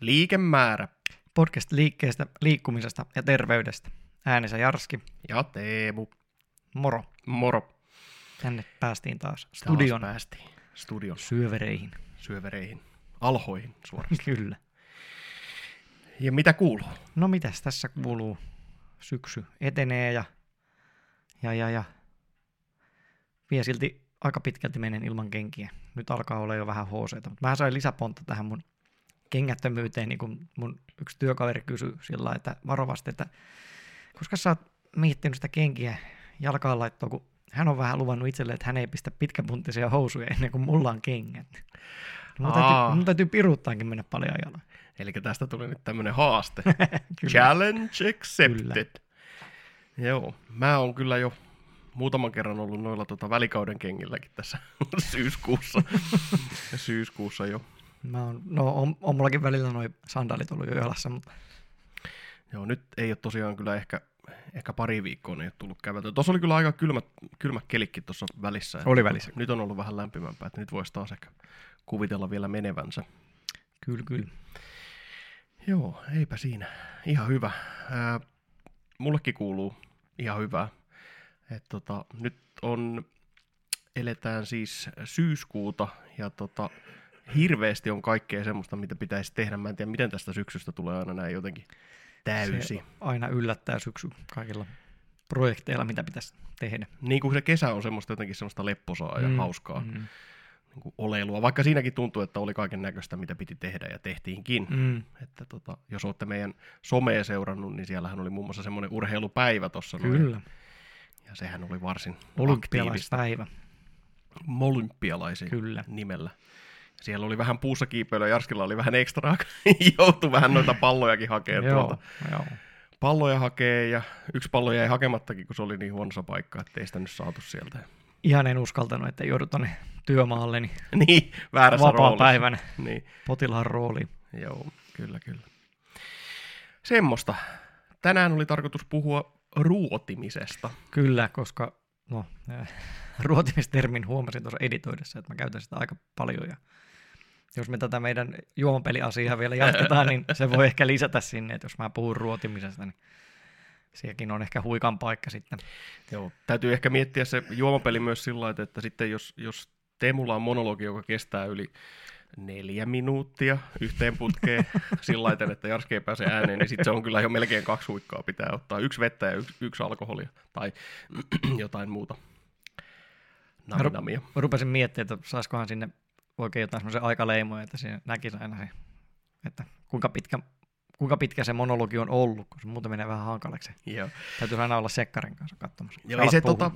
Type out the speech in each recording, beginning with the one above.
Liikemäärä Podcast liikkeestä, liikkumisesta ja terveydestä. Äänensä Jarski, ja Teemu. moro. Moro. Tänne päästiin taas Taas studion päästiin studion syövereihin. syövereihin, alhoihin suoraan. Kyllä. Ja mitä kuuluu? No mitäs tässä kuuluu? Syksy etenee ja, ja, ja, ja vie silti aika pitkälti menen ilman kenkiä. Nyt alkaa olla jo vähän hc mutta mä sain lisäpontta tähän mun kengättömyyteen, niin kun mun yksi työkaveri kysyi sillä että varovasti, että koska sä oot miettinyt sitä kenkiä jalkaan laittoa, kun hän on vähän luvannut itselleen, että hän ei pistä pitkäpunttisia housuja ennen kuin mulla on kengät. Mun täytyy, mun täytyy piruuttaankin mennä paljon jalan. Eli tästä tuli nyt tämmönen haaste. Challenge accepted. Kyllä. Joo, mä oon kyllä jo muutaman kerran ollut noilla tota välikauden kengilläkin tässä syyskuussa. syyskuussa jo. Mä oon, no on, on mullakin välillä noin sandaalit ollut jo jalassa, mutta Joo, nyt ei ole tosiaan kyllä ehkä, ehkä pari viikkoa ei ole tullut käveltyä. Tuossa oli kyllä aika kylmät, kylmät kelikki tuossa välissä. Oli välissä. Nyt on ollut vähän lämpimämpää, että nyt voisi taas ehkä kuvitella vielä menevänsä. kyllä, kyllä. Joo, eipä siinä. Ihan hyvä. Ää, mullekin kuuluu ihan hyvää. Et tota, nyt on, eletään siis syyskuuta ja tota, hirveästi on kaikkea semmoista, mitä pitäisi tehdä. Mä en tiedä, miten tästä syksystä tulee aina näin jotenkin täysi. Se aina yllättää syksy kaikilla projekteilla, mitä pitäisi tehdä. Niin kuin se kesä on semmoista jotenkin semmoista lepposaa ja Mm, hauskaa Mm, niin kuin oleilua, vaikka siinäkin tuntuu, että oli kaiken näköistä, mitä piti tehdä ja tehtiinkin. mm. Että tota, jos olette meidän somea seurannut, niin siellähän oli muun muassa semmoinen urheilupäivä tuossa. noin. Kyllä. Ja sehän oli varsin aktiivista. Olympialaispäivä. Molympialaisi Kyllä. nimellä. Siellä oli vähän puussa kiipeilyä, Jarskilla oli vähän ekstraa, joutui vähän noita pallojakin hakemaan tuolta. joo. Palloja hakee ja yksi pallo jäi hakemattakin, kun se oli niin huonossa paikka, että ei sitä nyt saatu sieltä. Ihan en uskaltanut, että joudut tonne työmaalle niin niin, väärässä päivänä Niin, potilaan rooliin. joo, kyllä, kyllä. Semmosta. Tänään oli tarkoitus puhua ruotimisesta. Kyllä, koska no, äh, ruotimistermin huomasin tuossa editoidessa, että mä käytän sitä aika paljon. Ja jos me tätä meidän juomapeliasiaa vielä jatketaan, niin se voi ehkä lisätä sinne, että jos mä puhun ruotimisesta, niin sielläkin on ehkä huikan paikka sitten. Joo. Täytyy ehkä miettiä se juomapeli myös sillä lailla, että sitten jos, jos Teemulla on monologi, joka kestää yli neljä minuuttia yhteen putkeen sillä lailla, että Jarski ei pääse ääneen, niin sitten se on kyllä jo melkein kaksi huikkaa pitää ottaa. Yksi vettä ja yksi, yksi alkoholia tai jotain muuta. Naminamia. Mä rupesin miettimään, että saisikohan sinne oikein jotain semmoisen aikaleimoja, että siinä näkisi aina se, että kuinka pitkä, kuinka pitkä se monologi on ollut, kun se muuten menee vähän hankalaksi. Joo. Täytyy aina olla sekkarin kanssa katsomassa. Joo, se, tota,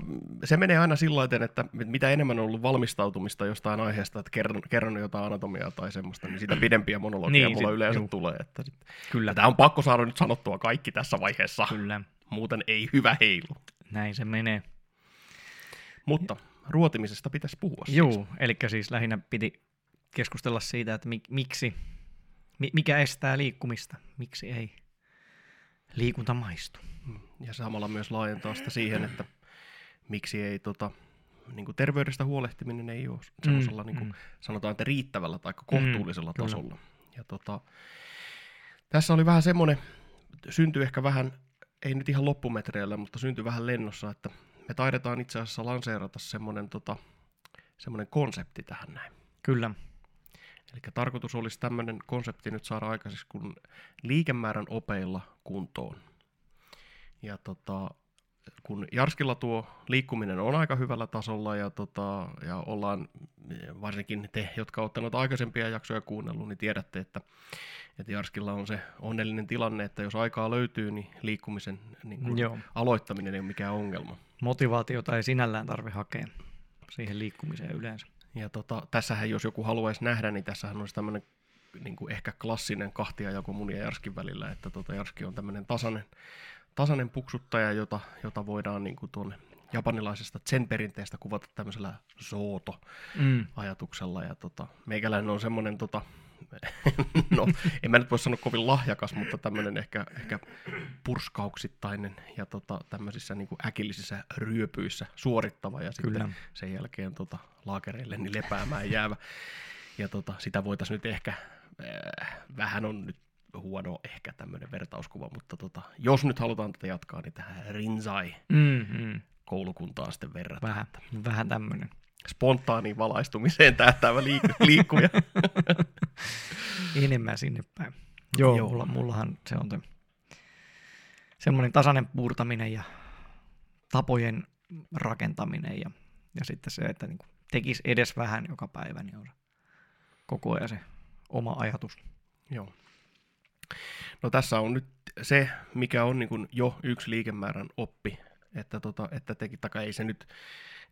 se menee aina sillä lailla, että mitä enemmän on ollut valmistautumista jostain aiheesta, että kerron, kerron jotain anatomiaa tai semmoista, niin sitä pidempiä monologia niin, mulla sit- yleensä juu. tulee. Että sit, Kyllä, tämä on pakko saada nyt sanottua kaikki tässä vaiheessa, kyllä. muuten ei hyvä heilu. Näin se menee. Mutta ruotimisesta pitäisi puhua siis. Joo, eli siis lähinnä piti keskustella siitä, että mik, miksi, mi, mikä estää liikkumista, miksi ei liikunta maistu. Mm. Ja samalla myös laajentaa sitä siihen, että miksi ei tota, niin kuin terveydestä huolehtiminen ei ole semmoisella, mm, niin kuin, mm. sanotaan, että riittävällä tai kohtuullisella Mm, kyllä. tasolla. Ja tota, tässä oli vähän semmoinen, syntyi ehkä vähän, ei nyt ihan loppumetreillä, mutta syntyi vähän lennossa, että me taidetaan itse asiassa lanseerata semmoinen, tota, semmoinen konsepti tähän näin. Kyllä, Eli tarkoitus olisi tämmöinen konsepti nyt saada aikaiseksi kuin liikemäärän opeilla kuntoon. Ja tota, kun Jarskilla tuo liikkuminen on aika hyvällä tasolla ja, tota, ja ollaan varsinkin te, jotka olette noita aikaisempia jaksoja kuunnellut, niin tiedätte, että, että Jarskilla on se onnellinen tilanne, että jos aikaa löytyy, niin liikkumisen niin kuin joo. aloittaminen ei ole mikään ongelma. Motivaatiota ei sinällään tarvi hakea siihen liikkumiseen yleensä. Ja tota, tässähän jos joku haluaisi nähdä, niin tässähän olisi tämmöinen niin kuin ehkä klassinen kahtiajako mun ja Jarskin välillä, että tota, Jarski on tämmöinen tasainen, tasainen puksuttaja, jota, jota voidaan niin kuin tuonne japanilaisesta zen-perinteestä kuvata tämmöisellä sooto-ajatuksella. Mm. Ja tota, meikäläinen on semmoinen, tota, no en mä nyt voi sanoa kovin lahjakas, mutta tämmöinen ehkä, ehkä purskauksittainen ja tota, tämmöisissä niin kuin äkillisissä ryöpyissä suorittava ja sitten Kyllä. sen jälkeen tota, laakereille niin lepäämään jäävä. Ja tota, sitä voitaisiin nyt ehkä äh, vähän on nyt huono ehkä tämmöinen vertauskuva, mutta tota, jos nyt halutaan tätä jatkaa, niin tähän Rinzai Mm, mm. koulukuntaan sitten verrataan. Vähän, vähän tämmöinen. Spontaaniin valaistumiseen tähtäävä liik- liikkuja. Enemmän sinne päin. Joo, Joo. Mulla, mullahan se on te, semmoinen tasainen puurtaminen ja tapojen rakentaminen ja, ja sitten se, että niin tekisi edes vähän joka päivä, niin on koko ajan se oma ajatus. Joo. No tässä on nyt se, mikä on niin kuin jo yksi liikemäärän oppi, että, tota, että teki, taka ei se nyt,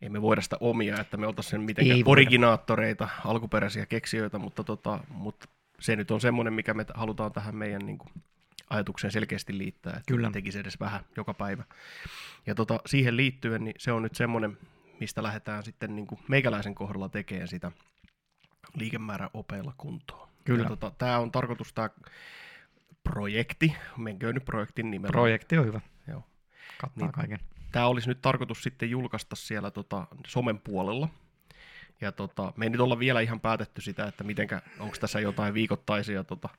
ei me voida sitä omia, että me oltaisiin sen mitenkään Ei voida. originaattoreita, alkuperäisiä keksijöitä, mutta, tota, mutta se nyt on semmoinen, mikä me halutaan tähän meidän niin kuin, ajatukseen selkeästi liittää, että Kyllä. tekisi edes vähän joka päivä. Ja tota, siihen liittyen, niin se on nyt semmoinen, mistä lähdetään sitten niin kuin meikäläisen kohdalla tekemään sitä liikemäärän opeilla kuntoon. Kyllä. Ja tota, tämä on tarkoitus tämä projekti, menköön nyt projektin nimellä. Projekti on hyvä. Joo. Kattaa Niin. kaiken. Tämä olisi nyt tarkoitus sitten julkaista siellä tota, somen puolella. Ja tota, me ei nyt olla vielä ihan päätetty sitä, että mitenkä, onko tässä jotain viikoittaisia tota,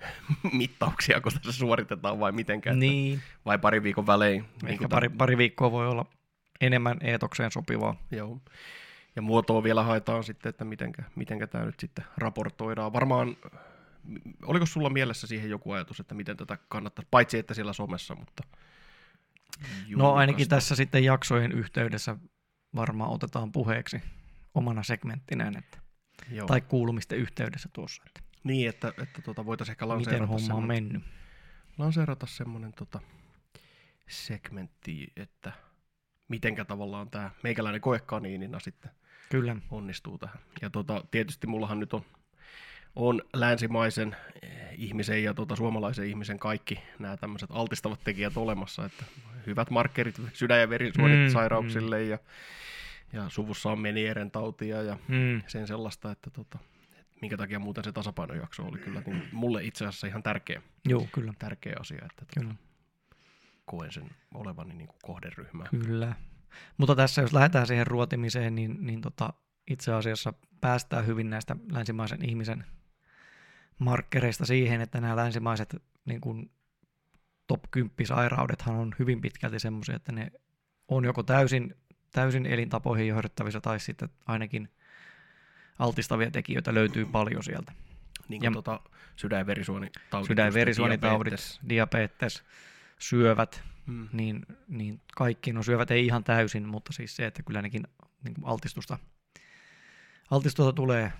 mittauksia, kun tässä suoritetaan vai mitenkä, että- Niin, vai pari viikon välein. ehkä niin pari, pari viikkoa voi olla enemmän eetokseen sopivaa. Joo. Ja muotoa vielä haetaan sitten, että mitenkä, mitenkä tämä nyt sitten raportoidaan. Varmaan, oliko sulla mielessä siihen joku ajatus, että miten tätä kannattaa, paitsi että siellä somessa, mutta No ainakin julkaista? tässä sitten jaksojen yhteydessä varmaan otetaan puheeksi omana segmenttinään, että, Joo. tai kuulumisten yhteydessä tuossa, että Niin, että, että tuota, voitaisiin ehkä miten lanseerata homma on mennyt. lanseerata semmoinen tota, segmentti, että mitenkä tavallaan tämä meikäläinen koekaniinina sitten Kyllä, onnistuu tähän. Ja tota, tietysti mullahan nyt on, on länsimaisen eh, ihmisen ja tota, suomalaisen ihmisen kaikki nämä tämmöiset altistavat tekijät olemassa, että hyvät markkerit sydän- ja verisuonisairauksille Mm, ja, ja suvussa on Menieren tautia ja mm, sen sellaista, että tota, et minkä takia muuten se tasapainojakso oli kyllä niin mulle itse asiassa ihan tärkeä, joo, kyllä, tärkeä asia, että tota, kyllä, koen sen olevan niin kuin kohderyhmää. kyllä. Mutta tässä jos lähdetään siihen ruotimiseen, niin, niin tota, itse asiassa päästään hyvin näistä länsimaisen ihmisen markkereista siihen, että nämä länsimaiset niin kuin top 10 sairaudethan on hyvin pitkälti semmoisia, että ne on joko täysin, täysin elintapoihin johdettavissa tai sitten ainakin altistavia tekijöitä löytyy paljon sieltä. Niin kuin Ja- tota, sydän- ja verisuonitaudit. Sydän- ja just, verisuonitaudit, diabetes. diabetes, syövät, Mm. niin, niin kaikki, no syövät ei ihan täysin, mutta siis se, että kyllä nekin niin altistusta, altistusta tulee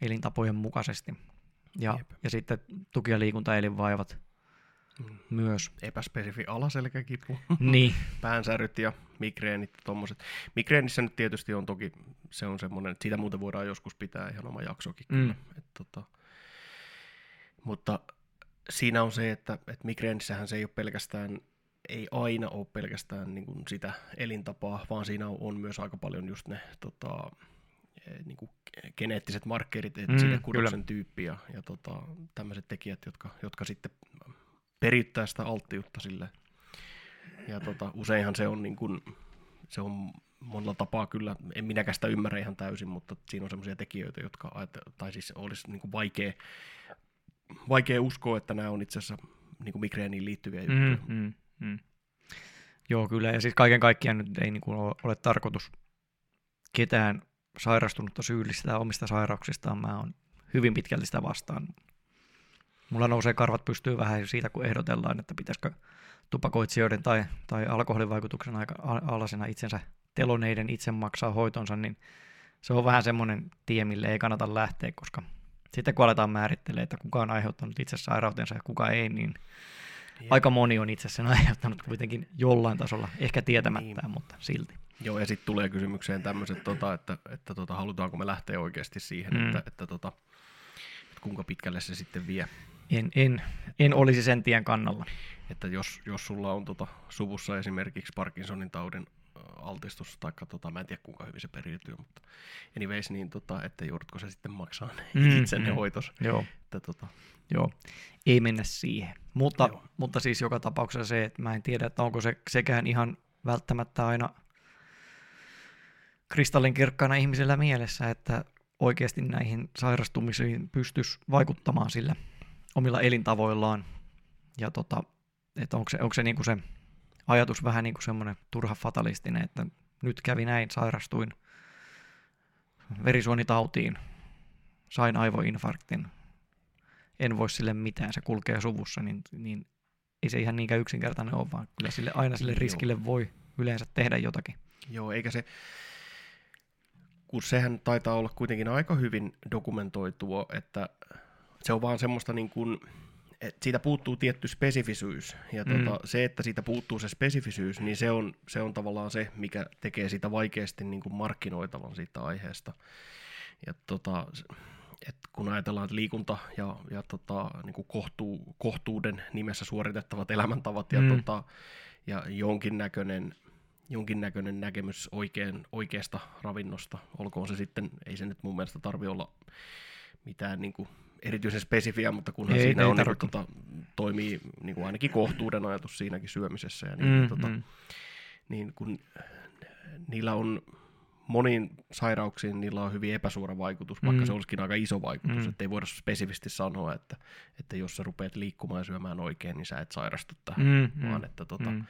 elintapojen mukaisesti. Ja, Jep. ja sitten tuki- ja liikuntaelinvaivat Mm. myös. Epäspesifi alaselkäkipu, niin, päänsäryt ja migreenit ja tommoset. Migreenissä nyt tietysti on toki, se on semmoinen, että siitä muuten voidaan joskus pitää ihan oma jaksokin kyllä. Mm. Et tota, mutta siinä on se, että, että migreenissähän se ei ole pelkästään, ei aina ole pelkästään niin kuin sitä elintapaa, vaan siinä on, myös aika paljon just ne tota, niin kuin geneettiset markkerit, että Mm, mm, kyllä. kudoksen tyyppi ja, ja tota, tämmöiset tekijät, jotka, jotka sitten perittää sitä alttiutta sille. Ja tota, useinhan se on, niin kuin, se on monella tapaa kyllä, en minäkään sitä ymmärrä ihan täysin, mutta siinä on semmoisia tekijöitä, jotka tai siis olisi niin kuin vaikea, vaikea uskoa, että nämä on itse asiassa niin kuin migreeniin liittyviä juttuja. mm, mm, mm. Joo, kyllä. Ja siis kaiken kaikkiaan nyt ei niin kuin ole, ole tarkoitus ketään sairastunutta syyllistää omista sairauksistaan. Mä oon hyvin pitkälti sitä vastaan. Mulla nousee karvat pystyy vähän siitä, kun ehdotellaan, että pitäisikö tupakoitsijoiden tai, tai alkoholin vaikutuksen aika alasena itsensä teloneiden itse maksaa hoitonsa, niin se on vähän semmoinen tie, mille ei kannata lähteä, koska sitten kun aletaan määrittelee, että kuka on aiheuttanut itse sairautensa ja kuka ei, niin Jep. aika moni on itse sen aiheuttanut kuitenkin jollain tasolla, ehkä tietämättään, Niin. mutta silti. Joo, ja sitten tulee kysymykseen tämmöiset, tota, että, että tota, halutaanko me lähteä oikeasti siihen, Mm. että, että, tota, että kuinka pitkälle se sitten vie. En, en, en olisi sen tien kannalla. Että jos, jos sulla on tota, suvussa esimerkiksi Parkinsonin taudin ä, altistus, tai tota, mä en tiedä kuinka hyvin se periytyy, mutta anyways, niin tota, että joudutko se sitten maksaa mm, itse ne mm. hoitos. Joo, Että, tota, joo. Ei mennä siihen. Mutta, Joo. mutta siis joka tapauksessa se, että mä en tiedä, että onko se sekään ihan välttämättä aina kristallinkirkkaana ihmisellä mielessä, että oikeasti näihin sairastumisiin pystyisi vaikuttamaan sillä omilla elintavoillaan. Ja tota, että onko se, onko se, niinku se ajatus vähän niin kuin semmoinen turha fatalistinen, että nyt kävi näin, sairastuin verisuonitautiin, sain aivoinfarktin, en voi sille mitään, se kulkee suvussa, niin, niin ei se ihan niinkään yksinkertainen ole, vaan kyllä sille, aina sille riskille voi yleensä tehdä jotakin. Joo, eikä se, kun sehän taitaa olla kuitenkin aika hyvin dokumentoitua, että se on vaan semmoista niin kuin, että siitä puuttuu tietty spesifisyys, ja mm. tota, se, että siitä puuttuu se spesifisyys, niin se on, se on tavallaan se, mikä tekee sitä vaikeasti niin kuin markkinoitavan siitä aiheesta. Ja tota, et kun ajatellaan, että liikunta ja, ja tota, niin kuin kohtuu, kohtuuden nimessä suoritettavat elämäntavat ja, mm. tota, ja jonkinnäköinen, jonkinnäköinen näkemys oikein, oikeasta ravinnosta, olkoon se sitten, ei se nyt mun mielestä tarvi olla mitään niin kuin erityisen spesifiä, mutta kunhan ei, siinä ei on, niin tota, toimii niin kuin ainakin kohtuuden ajatus siinäkin syömisessä. Ja niin, mm, tota, mm. niin kun niillä on moniin sairauksiin niillä on hyvin epäsuora vaikutus, vaikka mm. se olisikin aika iso vaikutus, mm. että ei voida spesifisti sanoa, että, että jos sä rupeat liikkumaan ja syömään oikein, niin sä et sairastu tähän, mm, mm vaan että, tota, mm.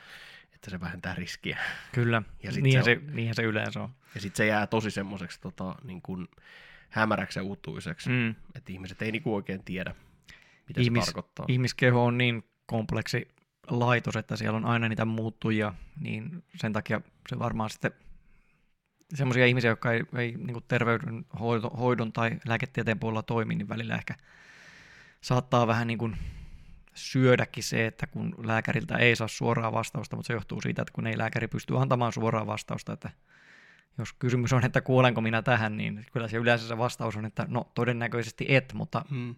Että se vähentää riskiä. Kyllä, ja niinhän, se, on, niinhän se yleensä on. Ja sitten se jää tosi semmoiseksi tota, niin kuin hämäräksi ja uutuiseksi, mm. että ihmiset ei niinku oikein tiedä, mitä Ihmis, se tarkoittaa. Ihmiskeho on niin kompleksi laitos, että siellä on aina niitä muuttujia, niin sen takia se varmaan sitten semmoisia ihmisiä, jotka ei, ei niin terveydenhoidon tai lääketieteen puolella toimi, niin välillä ehkä saattaa vähän niin kuin syödäkin se, että kun lääkäriltä ei saa suoraa vastausta, mutta se johtuu siitä, että kun ei lääkäri pysty antamaan suoraa vastausta, että jos kysymys on, että kuolenko minä tähän, niin kyllä se yleensä se vastaus on, että no todennäköisesti et, mutta hmm.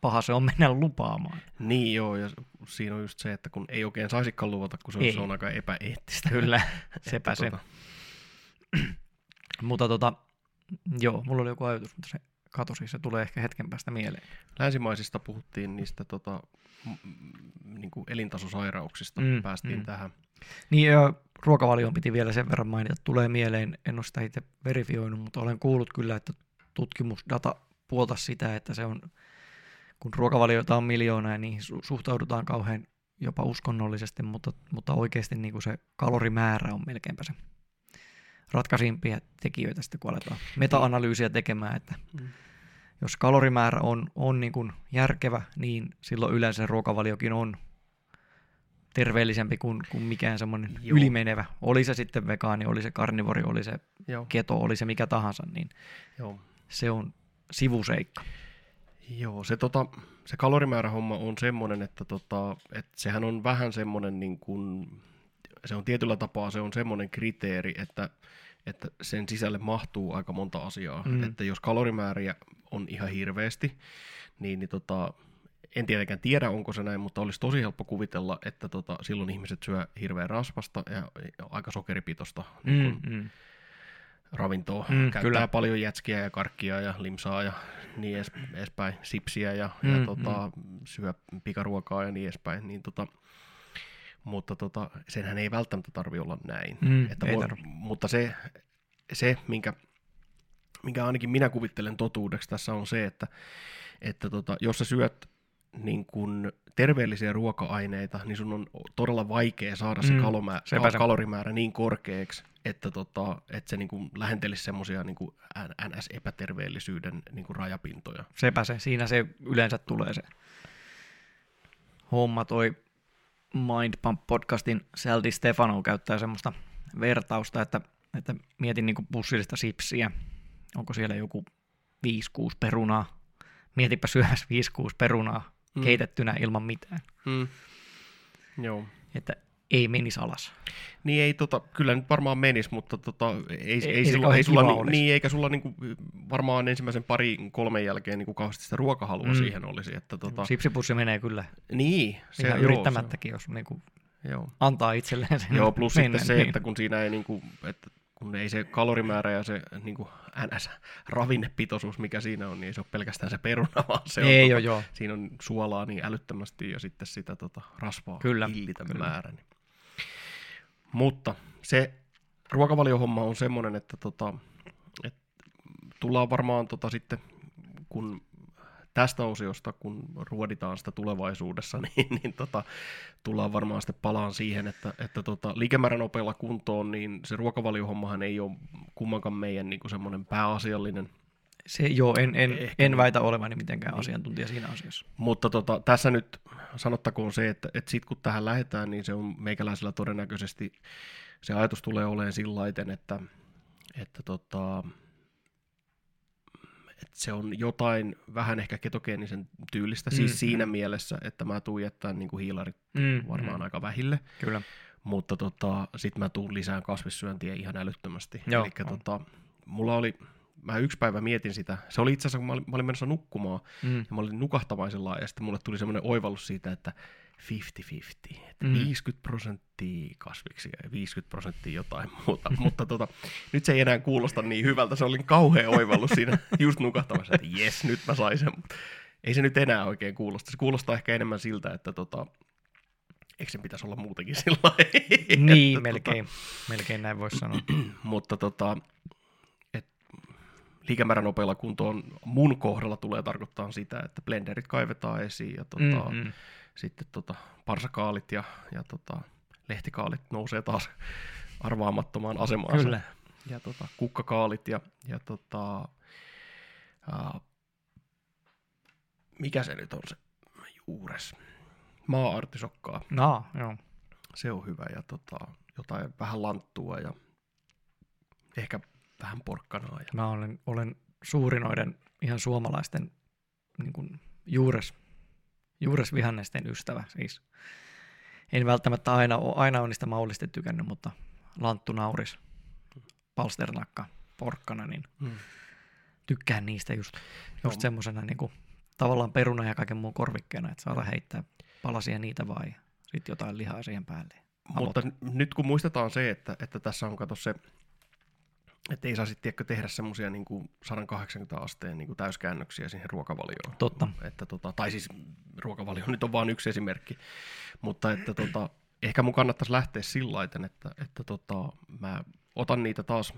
paha se on mennä lupaamaan. Niin joo, ja siinä on just se, että kun ei oikein saisikaan luvata, kun se on, se on aika epäeettistä. Kyllä, sepä se. Tuota... mutta tota, joo, mulla oli joku ajatus, mutta se katosi, se tulee ehkä hetken päästä mieleen. Länsimaisista puhuttiin niistä tota, niin kuin elintasosairauksista, mm, päästiin mm. tähän. Niin, ja ruokavalion piti vielä sen verran mainita, tulee mieleen, en ole sitä itse verifioinut, mutta olen kuullut kyllä, että tutkimusdata puolta sitä, että se on, kun ruokavalioita on miljoonaa, niin suhtaudutaan kauhean jopa uskonnollisesti, mutta, mutta oikeasti niin kuin se kalorimäärä on melkeinpä se ratkaisimpia tekijöitä sitten, kun aletaan meta-analyysiä tekemään, että mm. jos kalorimäärä on, on niin kuin järkevä, niin silloin yleensä ruokavaliokin on terveellisempi kuin, kuin mikään semmoinen Joo. ylimenevä. Oli se sitten vegaani, oli se karnivori, oli se Joo. keto, oli se mikä tahansa, niin Joo. se on sivuseikka. Joo, se, tota, se kalorimäärähomma on semmoinen, että, tota, että sehän on vähän semmoinen, niin kuin, se on tietyllä tapaa se on semmoinen kriteeri, että, että sen sisälle mahtuu aika monta asiaa. Mm. Että jos kalorimääriä on ihan hirveästi, niin, niin tota, en tietenkään tiedä, onko se näin, mutta olisi tosi helppo kuvitella, että tota, silloin ihmiset syö hirveän rasvasta ja, ja aika sokeripitoista mm, niin mm. ravintoa. Mm, Käyttää kyllä. paljon jätskiä ja karkkia ja limsaa ja niin edes, edespäin, sipsiä ja, mm, ja tota, mm. syö pikaruokaa ja niin edespäin. Niin tota, mutta tota, senhän ei välttämättä tarvi olla näin. Mm, että voi, mutta se, se minkä, minkä ainakin minä kuvittelen totuudeksi tässä on se, että, että tota, jos sä syöt niin kun terveellisiä ruoka-aineita, niin sun on todella vaikea saada se, mm, kalomä- se. kalorimäärä niin korkeaksi, että, tota, että se niin kuin lähentelisi semmoisia niin NS-epäterveellisyyden niin kuin rajapintoja. Sepä se, siinä se yleensä tulee se homma. Toi Mind Pump-podcastin Saldi Stefano käyttää semmoista vertausta, että, että mietin niin pussillista sipsiä, onko siellä joku 5-6 perunaa, mietipä syömässä 5-6 perunaa mm. keitettynä ilman mitään. Mm. Joo. Että ei menisi alas. Niin ei tota, kyllä nyt varmaan menisi, mutta tota, ei, ei, ei, sulla, ei sulla, niin, niin, eikä sulla niinku, varmaan ensimmäisen pari kolmen jälkeen niinku kauheasti sitä ruokahalua mm. siihen olisi. Että, tota... Sipsipussi menee kyllä. Niin. Se, Ihan joo, yrittämättäkin, se... jos niinku joo. antaa itselleen sen Joo, plus mennä, sitten se, niin. että kun siinä ei, niinku, että kun ei se kalorimäärä ja se niin kuin NS-ravinnepitoisuus, mikä siinä on, niin ei se ole pelkästään se peruna, vaan se ei on, tota, joo. siinä on suolaa niin älyttömästi ja sitten sitä tota, rasvaa kyllä, hillitä kyllä. määrä. Niin. Mutta se ruokavaliohomma on semmoinen, että, tota, että tullaan varmaan tota, sitten, kun tästä osiosta, kun ruoditaan sitä tulevaisuudessa, niin, niin tota, tullaan varmaan sitten palaan siihen, että, että tota, liikemäärän kuntoon, niin se ruokavaliohommahan ei ole kummankaan meidän niin semmoinen pääasiallinen se, joo, en, en, Ehkä en niin. väitä olevani mitenkään asiantuntija siinä asiassa. Mutta tota, tässä nyt sanottakoon se, että, että sit kun tähän lähdetään, niin se on meikäläisellä todennäköisesti, se ajatus tulee olemaan sillä laiten, että, että, tota, että se on jotain vähän ehkä ketogeenisen tyylistä, siis Mm, siinä mielessä, että mä tuun jättämään niin kuin hiilarit Mm, varmaan mm, aika vähille, Kyllä. mutta tota, sit mä tuun lisään kasvissyöntiä ihan älyttömästi. Joo, Eli on. tota, mulla oli, mä yksi päivä mietin sitä, se oli itse asiassa, kun mä olin, mä olin menossa nukkumaan, Mm. ja mä olin nukahtavaisella ja sitten mulle tuli semmoinen oivallus siitä, että 50-50, että Mm. 50 prosenttia kasviksia ja 50 prosenttia jotain muuta. Mutta tota, nyt se ei enää kuulosta niin hyvältä, se oli kauhea oivallus siinä just nukahtavassa, että jes, nyt mä sain sen. Mutta ei se nyt enää oikein kuulosta. Se kuulostaa ehkä enemmän siltä, että tota, eikö sen pitäisi olla muutenkin sillä? Niin, Että melkein, melkein näin voisi sanoa. mutta tota, liikemäärän nopealla kuntoon mun kohdalla tulee tarkoittaa sitä, että blenderit kaivetaan esiin ja tota, Mm, mm. sitten tota, parsakaalit ja, ja tota, lehtikaalit nousee taas arvaamattomaan asemaan. Kyllä. Ja tota, kukkakaalit ja, ja tota, ää, mikä se nyt on se juures? Maa-artisokkaa. No, joo. Se on hyvä ja tota, jotain vähän lanttua ja ehkä vähän porkkanaa. Ja... Mä olen, olen suuri noiden ihan suomalaisten niin kuin juures, juuresvihannesten ystävä. Siis en välttämättä aina, ole- aina ole niistä maullisesti tykännyt, mutta lanttu, nauris, palsternakka, porkkana, niin Mm. tykkään niistä just, just semmosena niin kuin, tavallaan peruna ja kaiken muun korvikkeena, että saadaan heittää palasia niitä ja sitten jotain lihaa siihen päälle. Mutta nyt kun muistetaan se, että, että tässä on kato se, että ei saa sitten tehdä semmoisia niin 180 asteen niin kuin täyskäännöksiä siihen ruokavalioon. Totta. Että tota, tai siis ruokavalio nyt on vain yksi esimerkki, mutta että tota, ehkä mun kannattaisi lähteä sillä laiten, että, että tota, mä otan niitä taas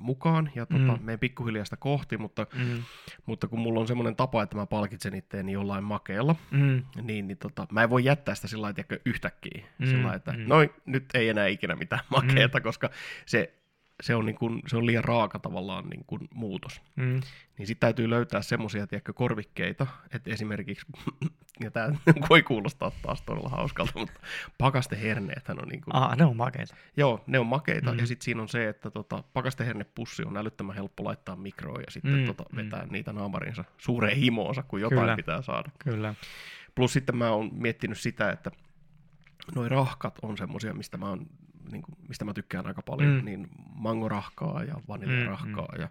mukaan ja tota, Mm. menen pikkuhiljaa sitä kohti, mutta, Mm, mutta kun mulla on semmoinen tapa, että mä palkitsen itteeni jollain makeella, mm, niin, niin tota, mä en voi jättää sitä sillä lailla, tiedätkö, yhtäkkiä. Mm, Mm, sillä että mm. mm. noin, nyt ei enää ikinä mitään makeeta, mm. koska se, se, on niin kuin, se on liian raaka tavallaan niin kuin muutos. mm. Niin sitten täytyy löytää semmoisia, korvikkeita, että esimerkiksi, ja tämä voi kuulostaa taas todella hauskalta, mutta pakasteherneethän on niin kuin, Ah, ne on makeita. joo, ne on makeita, Mm. ja sitten siinä on se, että tota, pakastehernepussi on älyttömän helppo laittaa mikroon ja sitten Mm, tota, mm. vetää mm. niitä naamarinsa suureen himoonsa, kun jotain Kyllä. pitää saada. Kyllä. Plus sitten mä oon miettinyt sitä, että noi rahkat on semmosia, mistä mä, oon, niin kuin, mistä mä tykkään aika paljon, Mm. mm. niin mangorahkaa ja vaniljarahkaa mm, ja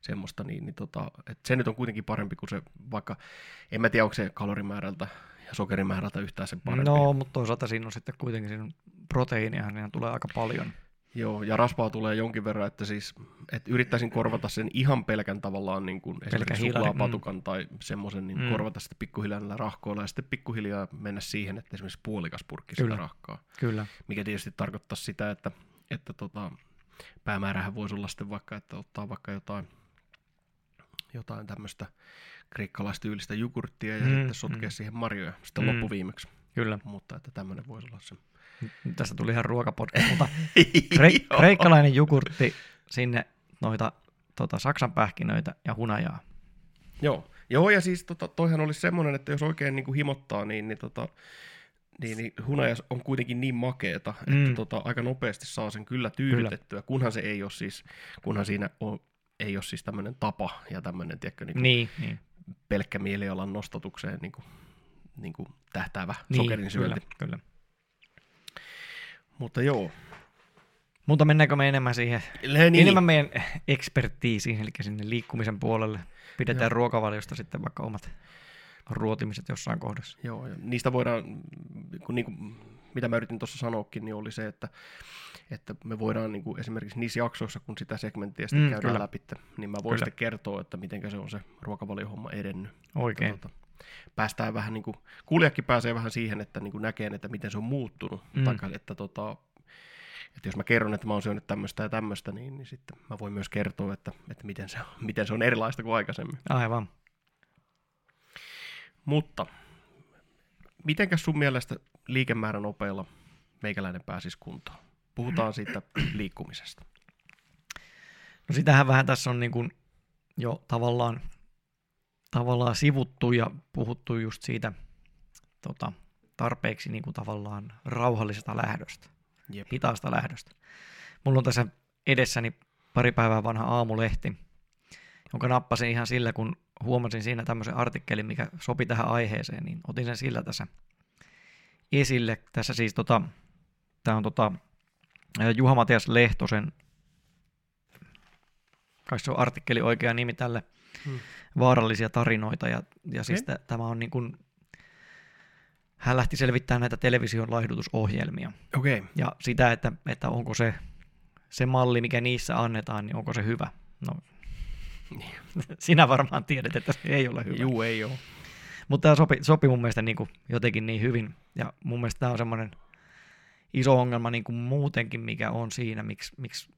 semmoista, niin, niin tota, et se nyt on kuitenkin parempi kuin se, vaikka en mä tiedä, onko se kalorimäärältä ja sokerimäärältä yhtään sen parempi. No, mutta toisaalta siinä on sitten kuitenkin siinä proteiinia, niin tulee aika paljon. Joo, ja rasvaa tulee jonkin verran, että siis että yrittäisin korvata sen ihan pelkän tavallaan niin kuin esimerkiksi suklaapatukan mm. tai semmoisen, niin Mm. korvata sitten pikkuhiljaa näillä rahkoilla ja sitten pikkuhiljaa mennä siihen, että esimerkiksi puolikas purkki sitä rahkaa. Kyllä. mikä tietysti tarkoittaa sitä, että, että tota, päämäärähän voisi olla sitten vaikka, että ottaa vaikka jotain, jotain tämmöistä kreikkalaistyyllistä jogurttia ja Mm, sitten sotkea mm. siihen marjoja sitten mm. loppuviimeksi. Kyllä. Mutta että tämmöinen voisi olla se. Nyt Tästä tuli ihan ruokapodcast, mutta kre- kreikkalainen jogurtti sinne noita tota, saksan pähkinöitä ja hunajaa. Joo. Joo, ja siis tota, toihan olisi semmoinen, että jos oikein niin kuin himottaa, niin, niin, tota, niin, niin hunaja on kuitenkin niin makeeta, Mm. että tota, aika nopeasti saa sen kyllä tyydytettyä, kunhan se ei ole siis, kunhan siinä on, ei ole siis tämmöinen tapa ja tämmöinen, tiedätkö, niin kuin Niin, niin. pelkkä mielialan nostatukseen niin kuin, niin kuin tähtäävä niin sokerin syönti. Kyllä, kyllä. Mutta joo. Mutta mennäänkö me enemmän siihen, niin. enemmän meidän ekspertiisiin, eli sinne liikkumisen puolelle. Pidetään Joo. ruokavaliosta sitten vaikka omat ruotimiset jossain kohdassa. Joo, ja niistä voidaan, kun niin kuin, mitä mä yritin tuossa sanoakin, niin oli se, että, että me voidaan niin kuin esimerkiksi niissä jaksoissa, kun sitä segmenttiä sitten Mm, käydään kyllä. läpi, niin mä voin Kyllä. sitten kertoa, että miten se on se ruokavaliohomma edennyt. Oikein. Tota, päästään vähän, niin kuin, kuulijakin pääsee vähän siihen, että niin kuin näkee, että miten se on muuttunut. Mm. Tai että, tota, että jos mä kerron, että mä oon syönyt tämmöistä ja tämmöistä, niin, niin sitten mä voin myös kertoa, että, että miten, se on, miten se on erilaista kuin aikaisemmin. Aivan. Mutta mitenkäs sun mielestä liikemäärän nopeilla meikäläinen pääsisi kuntoon? Puhutaan siitä liikkumisesta. No sitähän vähän tässä on niin kuin jo tavallaan, tavallaan sivuttu ja puhuttu just siitä tota, tarpeeksi niin kuin tavallaan rauhallisesta lähdöstä, Jep. hitaasta lähdöstä. Mulla on tässä edessäni pari päivää vanha aamulehti, jonka nappasin ihan sillä, kun huomasin siinä tämmöisen artikkelin, mikä sopi tähän aiheeseen, niin otin sen sillä tässä esille. Tässä siis tota, tämä on tota, Juha Matias Lehtosen, kai se on artikkeli oikea nimi tälle, Hmm. vaarallisia tarinoita. Ja, ja siis t- tämä on niin kuin, hän lähti selvittämään näitä television laihdutusohjelmia. Okay. Ja sitä, että, että onko se, se malli, mikä niissä annetaan, niin onko se hyvä. No, sinä varmaan tiedät, että se ei ole hyvä. Juu, ei ole. Mutta tämä sopi, sopi mun mielestä niin kuin jotenkin niin hyvin. Ja mun mielestä tämä on semmoinen iso ongelma niin kuin muutenkin, mikä on siinä, miksi, miksi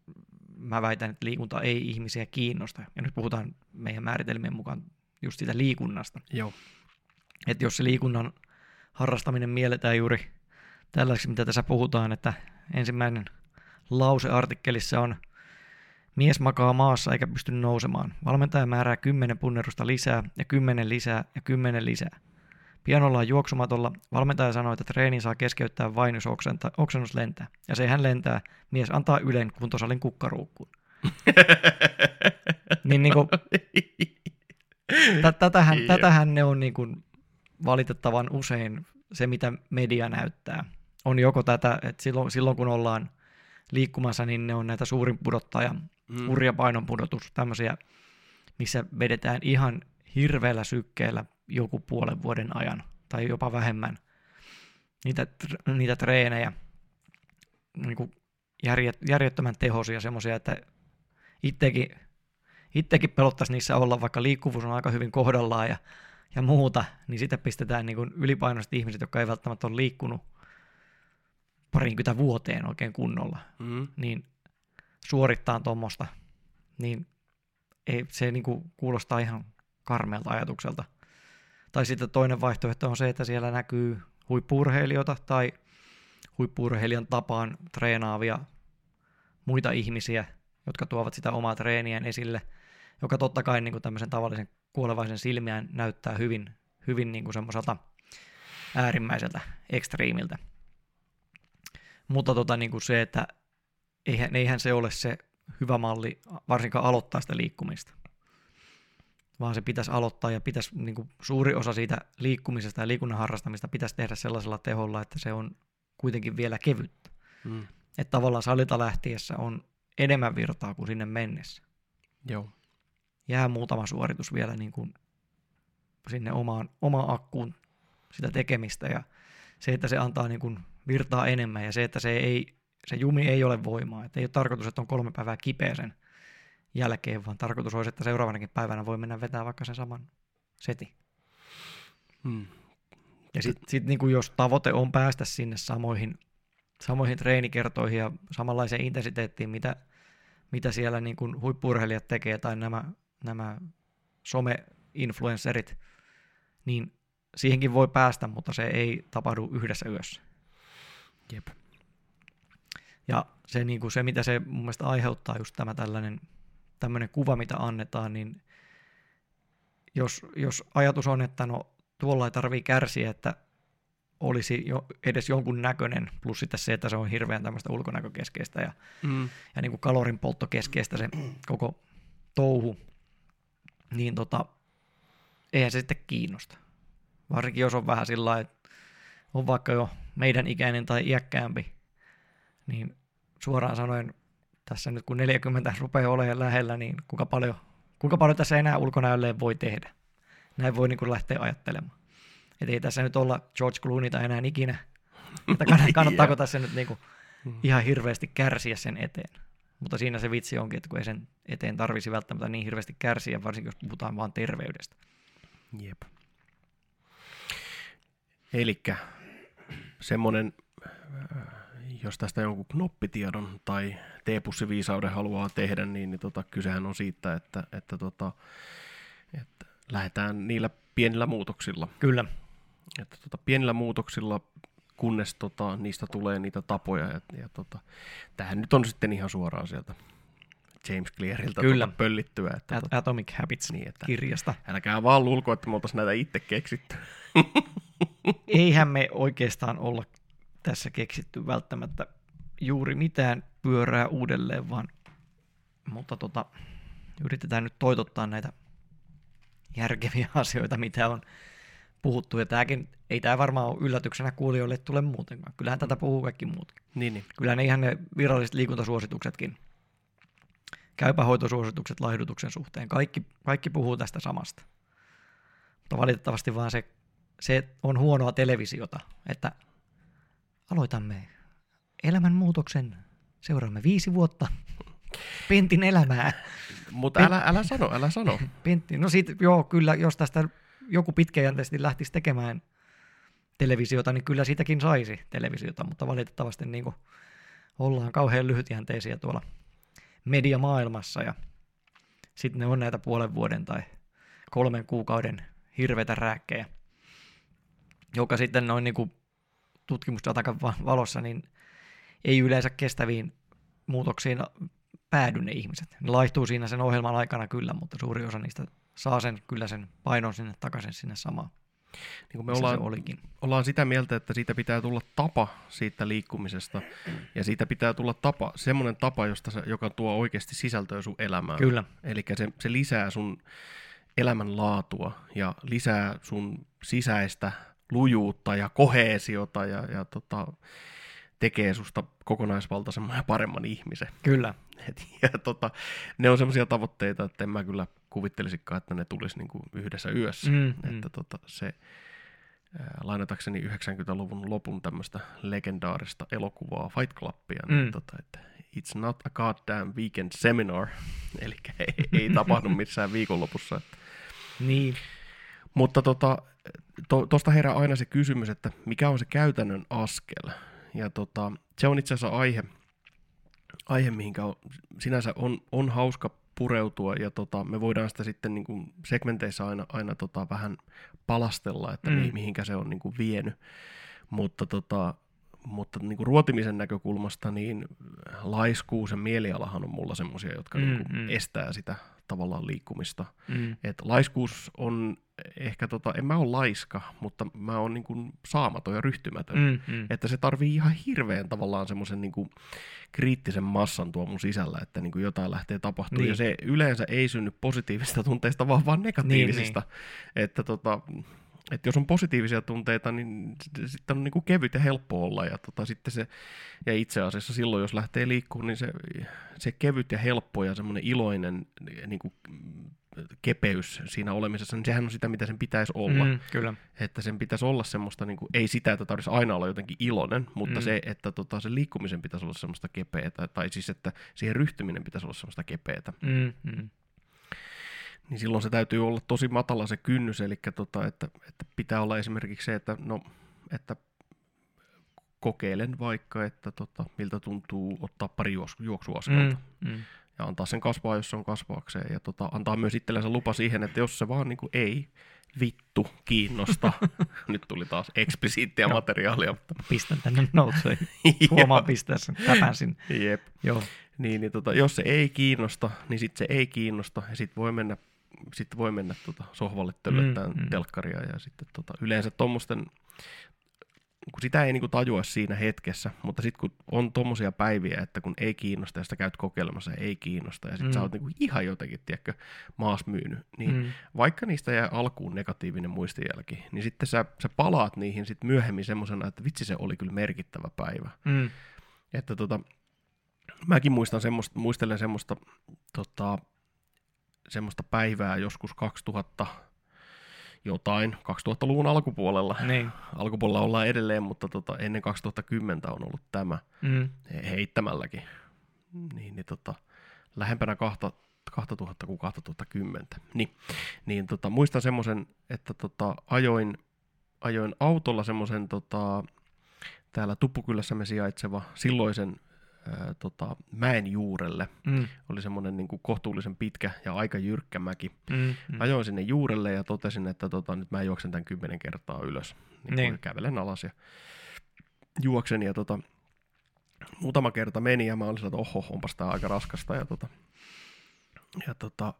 mä väitän, että liikunta ei ihmisiä kiinnosta. Ja nyt puhutaan meidän määritelmien mukaan just siitä liikunnasta. Joo. Että jos se liikunnan harrastaminen mielletään juuri tällaiseksi, mitä tässä puhutaan, että ensimmäinen lause artikkelissa on Mies makaa maassa eikä pysty nousemaan. Valmentaja määrää 10 punnerusta lisää ja 10 lisää ja 10 lisää. Pian ollaan juoksumatolla. Valmentaja sanoo, että treeni saa keskeyttää vain, jos oksenta, oksennus lentää. Ja se hän lentää. Mies antaa ylen kuntosalin kukkaruukkuun. Niin niinku, tä- tätähän, tätähän ne on niinku valitettavan usein se, mitä media näyttää. On joko tätä, että silloin, silloin kun ollaan liikkumassa, niin ne on näitä suurin pudottaja, Mm. hurja painon pudotus, tämmöisiä, missä vedetään ihan hirveällä sykkeellä joku puolen vuoden ajan, tai jopa vähemmän, niitä, niitä treenejä, niin kuin järjet, järjettömän tehosia, semmoisia, että itsekin, itsekin pelottaisi niissä olla, vaikka liikkuvuus on aika hyvin kohdallaan ja, ja muuta, niin sitten pistetään niin kuin ylipainoiset ihmiset, jotka ei välttämättä ole liikkunut parinkymmentä vuoteen oikein kunnolla, Mm. niin suorittaa tuommoista, niin ei, se niin kuin kuulostaa ihan karmealta ajatukselta. Tai sitten toinen vaihtoehto on se, että siellä näkyy huippuurheilijoita tai huippuurheilijan tapaan treenaavia muita ihmisiä, jotka tuovat sitä omaa treeniään esille, joka totta kai niin kuin tämmöisen tavallisen kuolevaisen silmiään näyttää hyvin, hyvin niin kuin semmoiselta äärimmäiseltä ekstriimiltä. Mutta tota, niin kuin se, että eihän, eihän se ole se hyvä malli varsinkaan aloittaa sitä liikkumista. Vaan se pitäisi aloittaa ja pitäisi, niin kuin suuri osa siitä liikkumisesta ja liikunnan harrastamista pitäisi tehdä sellaisella teholla, että se on kuitenkin vielä kevyttä. Mm. Että tavallaan salilta lähtiessä on enemmän virtaa kuin sinne mennessä. Joo. Jää muutama suoritus vielä niin kuin sinne omaan, omaan akkuun sitä tekemistä ja se, että se antaa niin kuin virtaa enemmän ja se, että se, ei, se jumi ei ole voimaa. Että ei ole tarkoitus, että on kolme päivää kipeä sen jälkeen, vaan tarkoitus olisi, että seuraavanakin päivänä voi mennä vetää vaikka sen saman setin. Mm. Ja sitten sit niin kuin jos tavoite on päästä sinne samoihin, samoihin treenikertoihin ja samanlaiseen intensiteettiin, mitä, mitä siellä niin kuin huippurheilijat tekee tai nämä, nämä some-influencerit, niin siihenkin voi päästä, mutta se ei tapahdu yhdessä yössä. Jep. Ja se, niin kuin se, mitä se mun mielestä aiheuttaa, just tämä tällainen tämmöinen kuva, mitä annetaan, niin jos, jos ajatus on, että no tuolla ei tarvii kärsiä, että olisi jo edes jonkun näköinen, plus sitten se, että se on hirveän tämmöistä ulkonäkökeskeistä ja, Mm. ja niin kuin kalorin polttokeskeistä se koko touhu, niin tota, eihän se sitten kiinnosta. Varsinkin jos on vähän sillä että on vaikka jo meidän ikäinen tai iäkkäämpi, niin suoraan sanoen tässä nyt kun 40 rupeaa olemaan lähellä, niin kuinka paljon, kuinka paljon tässä enää ulkonäölleen voi tehdä. Näin voi niin kuin lähteä ajattelemaan. Että ei tässä nyt olla George Clooneyta enää ikinä. Että kann- kannattaako tässä nyt niin kuin ihan hirveästi kärsiä sen eteen. Mutta siinä se vitsi onkin, että kun ei sen eteen tarvisi välttämättä niin hirveästi kärsiä, varsinkin jos puhutaan vaan terveydestä. Jep. Elikkä semmonen, äh, jos tästä jonkun knoppitiedon tai teepussiviisauden haluaa tehdä, niin, niin tota, kysehän on siitä, että, että, tota, että lähdetään niillä pienillä muutoksilla. Kyllä. Että tota, pienillä muutoksilla, kunnes tota, niistä tulee niitä tapoja. Ja, ja tota, tämähän nyt on sitten ihan suoraan sieltä James Clearilta Kyllä. Tota, pöllittyä. Että, At- tota, Atomic Habits niin, että kirjasta. älkää vaan luulko, että me oltaisiin näitä itse keksitty. Eihän me oikeastaan olla tässä keksitty välttämättä juuri mitään pyörää uudelleen, vaan mutta tota, yritetään nyt toitottaa näitä järkeviä asioita, mitä on puhuttu. Ja tämäkin, ei tämä varmaan ole yllätyksenä kuulijoille tule muutenkaan. Kyllähän tätä puhuu kaikki muutkin. Niin, niin. Kyllä ne ihan ne viralliset liikuntasuosituksetkin, käypähoitosuositukset laihdutuksen suhteen, kaikki, kaikki puhuu tästä samasta. Mutta valitettavasti vaan se, se on huonoa televisiota, että aloitamme elämänmuutoksen, seuraamme viisi vuotta Pentin elämää. Mutta älä, älä sano, älä sano. Pentti, no sit, joo, kyllä, jos tästä joku pitkäjänteisesti lähtisi tekemään televisiota, niin kyllä siitäkin saisi televisiota, mutta valitettavasti niin kuin ollaan kauhean lyhytjänteisiä tuolla mediamaailmassa ja sitten ne on näitä puolen vuoden tai kolmen kuukauden hirveitä rääkkejä, joka sitten noin niin kuin tutkimustatakan va- valossa niin ei yleensä kestäviin muutoksiin päädy ne ihmiset. Ne laihtuu siinä sen ohjelman aikana kyllä, mutta suuri osa niistä saa sen kyllä sen painon sinne takaisin sinne samaan, Niin kuin me ollaan, olikin. ollaan sitä mieltä, että siitä pitää tulla tapa siitä liikkumisesta. Ja siitä pitää tulla tapa, semmoinen tapa, josta se, joka tuo oikeasti sisältöä sun elämään. Kyllä, Eli se, se lisää sun elämänlaatua ja lisää sun sisäistä lujuutta ja koheesiota ja, ja tota, tekee susta kokonaisvaltaisemman ja paremman ihmisen. kyllä. Et, ja tota, ne on semmoisia tavoitteita, että en mä kyllä kuvittelisikaan, että ne tulisi niinku yhdessä yössä. Mm, mm. Että tota, se, lainatakseni 90-luvun lopun tämmöistä legendaarista elokuvaa Fight Clubia, niin Mm. tota, että it's not a goddamn weekend seminar, eli ei, ei tapahdu missään viikonlopussa. Että. Niin, Mutta tuosta to, herää aina se kysymys, että mikä on se käytännön askel. Ja tota, se on itse asiassa aihe, aihe mihinkä on, sinänsä on, on hauska pureutua, ja tota, me voidaan sitä sitten niin kuin segmenteissä aina, aina tota, vähän palastella, että Mm. mihinkä se on niin kuin vienyt. Mutta, tota, mutta niin kuin ruotimisen näkökulmasta, niin laiskuus ja mielialahan on mulla semmoisia, jotka mm, niin kuin mm. estää sitä tavallaan liikkumista. mm, Et laiskuus on ehkä, tota, en mä ole laiska, mutta mä oon niin kuin saamaton ja ryhtymätön. Mm. mm. Että se tarvii ihan hirveän tavallaan semmoisen niin kuin kriittisen massan tuo mun sisällä, että niin kuin jotain lähtee tapahtumaan. Niin. Ja se yleensä ei synny positiivisista tunteista, vaan vaan negatiivisista. Niin, Että tota, että jos on positiivisia tunteita, niin sit- sitten on niin kuin kevyt ja helppo olla. Ja, tota, sitten se, ja itse asiassa silloin, jos lähtee liikkumaan, niin se, se kevyt ja helppo ja semmoinen iloinen niin kuin, kepeys siinä olemisessa, niin sehän on sitä, mitä sen pitäisi olla. Mm. Kyllä. Että sen pitäisi olla semmoista, niin kuin, ei sitä, että tarvitsisi aina olla jotenkin iloinen, mutta Mm. se, että tota, se liikkumisen pitäisi olla semmoista kepeätä, tai siis, että siihen ryhtyminen pitäisi olla semmoista kepeätä. Mm, mm. Niin silloin se täytyy olla tosi matala se kynnys, eli tota, että, että pitää olla esimerkiksi se, että, no, että kokeilen vaikka, että tota, miltä tuntuu ottaa pari juoksu, juoksuaskelta. Mm, mm. Ja antaa sen kasvaa, jos se on kasvaakseen. Ja tota, antaa myös itsellensä lupa siihen, että jos se vaan niin kuin ei vittu kiinnosta. Nyt tuli taas eksplisiittiä Joo. materiaalia. Mutta, Pistän tänne notesiin. Huomaan pistää sen. Jep. Joo. Niin, niin tota, jos se ei kiinnosta, niin sitten se ei kiinnosta. Ja sitten voi mennä, sit voi mennä tota sohvalle töllöttään mm, mm. telkkaria. Ja sitten tota, yleensä tuommoisten, kun sitä ei niinku tajua siinä hetkessä, mutta sitten kun on tommosia päiviä, että kun ei kiinnosta ja sitä käyt kokeilemassa ja ei kiinnosta, ja sitten Mm. sä oot niinku ihan jotenkin, tiedätkö, maas myynyt, niin mm. Vaikka niistä jää alkuun negatiivinen muistijälki, niin sitten sä, sä palaat niihin sitten myöhemmin semmosena, että vitsi se oli kyllä merkittävä päivä. Mm. Että tota, mäkin muistan semmoista, muistelen semmoista, tota, semmoista päivää joskus 2000 jotain, 2000-luvun alkupuolella. Niin. Alkupuolella ollaan edelleen, mutta tota, ennen 2010 on ollut tämä Mm. he- heittämälläkin. Niin, niin tota, lähempänä kahta, 2000 kuin 2010. Niin, niin tota, muistan semmoisen, että tota, ajoin, ajoin autolla semmoisen tota, täällä Tuppukylässämme sijaitseva silloisen ää, tota, mäen juurelle. Mm. Oli semmoinen niin kuin kohtuullisen pitkä ja aika jyrkkä mäki. Mm. Mm. Ajoin sinne juurelle ja totesin, että tota, nyt mä juoksen tämän kymmenen kertaa ylös. Niin, Niin. Kävelen alas ja juoksen ja tota, muutama kerta meni ja mä olin että oho, onpas tää aika raskasta. Ja, tota, ja tota,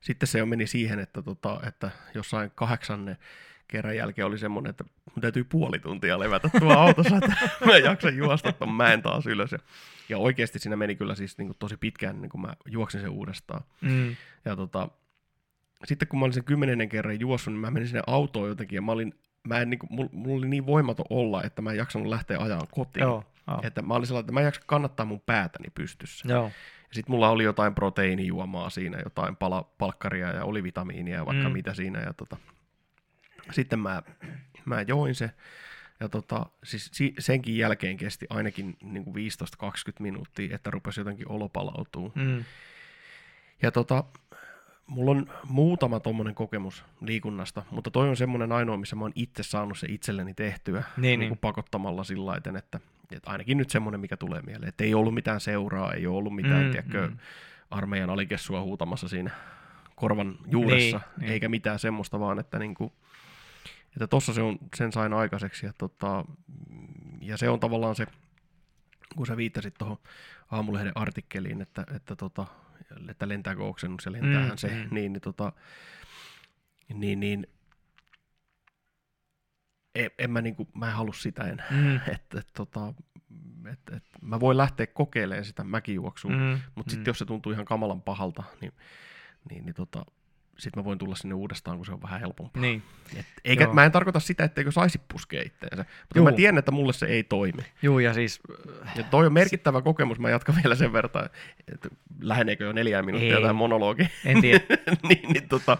sitten se jo meni siihen, että, tota, että jossain kahdeksanne kerran jälkeen oli semmoinen, että mun täytyy puoli tuntia levätä tuo autossa, että mä jaksan juosta ton mäen taas ylös. Ja, ja oikeasti siinä meni kyllä siis niin kuin tosi pitkään, niin kuin mä juoksin sen uudestaan. Mm. Ja tota, sitten kun mä olin sen kymmenennen kerran juossut, niin mä menin sinne autoon jotenkin ja mä olin, mä en, niin kuin, mulla, mulla oli niin voimaton olla, että mä en jaksanut lähteä ajan kotiin. Joo. Joo. Että mä olin sellainen, että mä en jaksa kannattaa mun päätäni pystyssä. Joo. Ja sitten mulla oli jotain proteiinijuomaa siinä, jotain pala, palkkaria ja oli vitamiinia ja vaikka mm. mitä siinä. Ja tota, sitten mä, mä join se. Ja tota, siis si- senkin jälkeen kesti ainakin niin kuin 15-20 minuuttia, että rupesi jotenkin olo palautuu. Mm. Ja tota, mulla on muutama tommonen kokemus liikunnasta, mutta toi on semmoinen ainoa, missä mä oon itse saanut se itselleni tehtyä Niin, niin niin. kuin pakottamalla sillä laiten, että, että ainakin nyt semmoinen, mikä tulee mieleen, että ei ollut mitään seuraa, ei ollut mitään, Mm, tiedätkö, mm. armeijan alikessua huutamassa siinä korvan juuressa, Niin, niin. eikä mitään semmoista, vaan että niinku, että tossa se on, sen sain aikaiseksi ja, tota, ja se on tavallaan se, kun sä viittasit tuohon aamulehden artikkeliin, että, että, tota, että lentääkö oksennus ja lentäähän Mm, se, mm. niin, niin, tota, niin, niin en, en mä, niinku, mä en halua sitä enää. Mm. että et, tota, et, et, mä voin lähteä kokeilemaan sitä mäkijuoksua, mm. Mm. mutta Mm. sitten jos se tuntuu ihan kamalan pahalta, niin, niin, niin tota, sitten mä voin tulla sinne uudestaan, kun se on vähän helpompaa. Niin. Et, eikä, Joo. mä en tarkoita sitä, etteikö saisi puskea itteensä, mutta Juu. mä tiedän, että mulle se ei toimi. Juu, ja siis Ja toi on merkittävä kokemus, mä jatkan vielä sen verran, että läheneekö jo neljää minuuttia tämä monologi. en tiedä. niin, niin tota,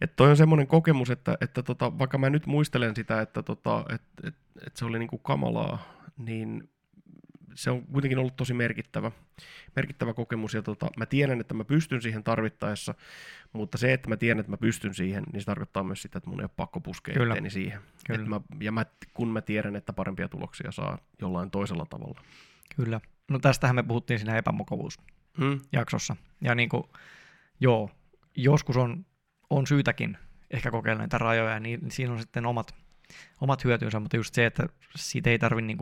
että toi on semmoinen kokemus, että, että tota, vaikka mä nyt muistelen sitä, että tota, et, et, et se oli niinku kamalaa, niin se on kuitenkin ollut tosi merkittävä, merkittävä kokemus, ja tota, mä tiedän, että mä pystyn siihen tarvittaessa, mutta se, että mä tiedän, että mä pystyn siihen, niin se tarkoittaa myös sitä, että mun ei ole pakko puskea Kyllä. itteeni siihen. Kyllä. Et mä, ja mä, kun mä tiedän, että parempia tuloksia saa jollain toisella tavalla. Kyllä. No tästähän me puhuttiin siinä epämukavuusjaksossa. Mm. Ja niin kuin, joo, joskus on, on syytäkin ehkä kokeilla näitä rajoja, niin siinä on sitten omat, omat hyötynsä, mutta just se, että siitä ei tarvi niin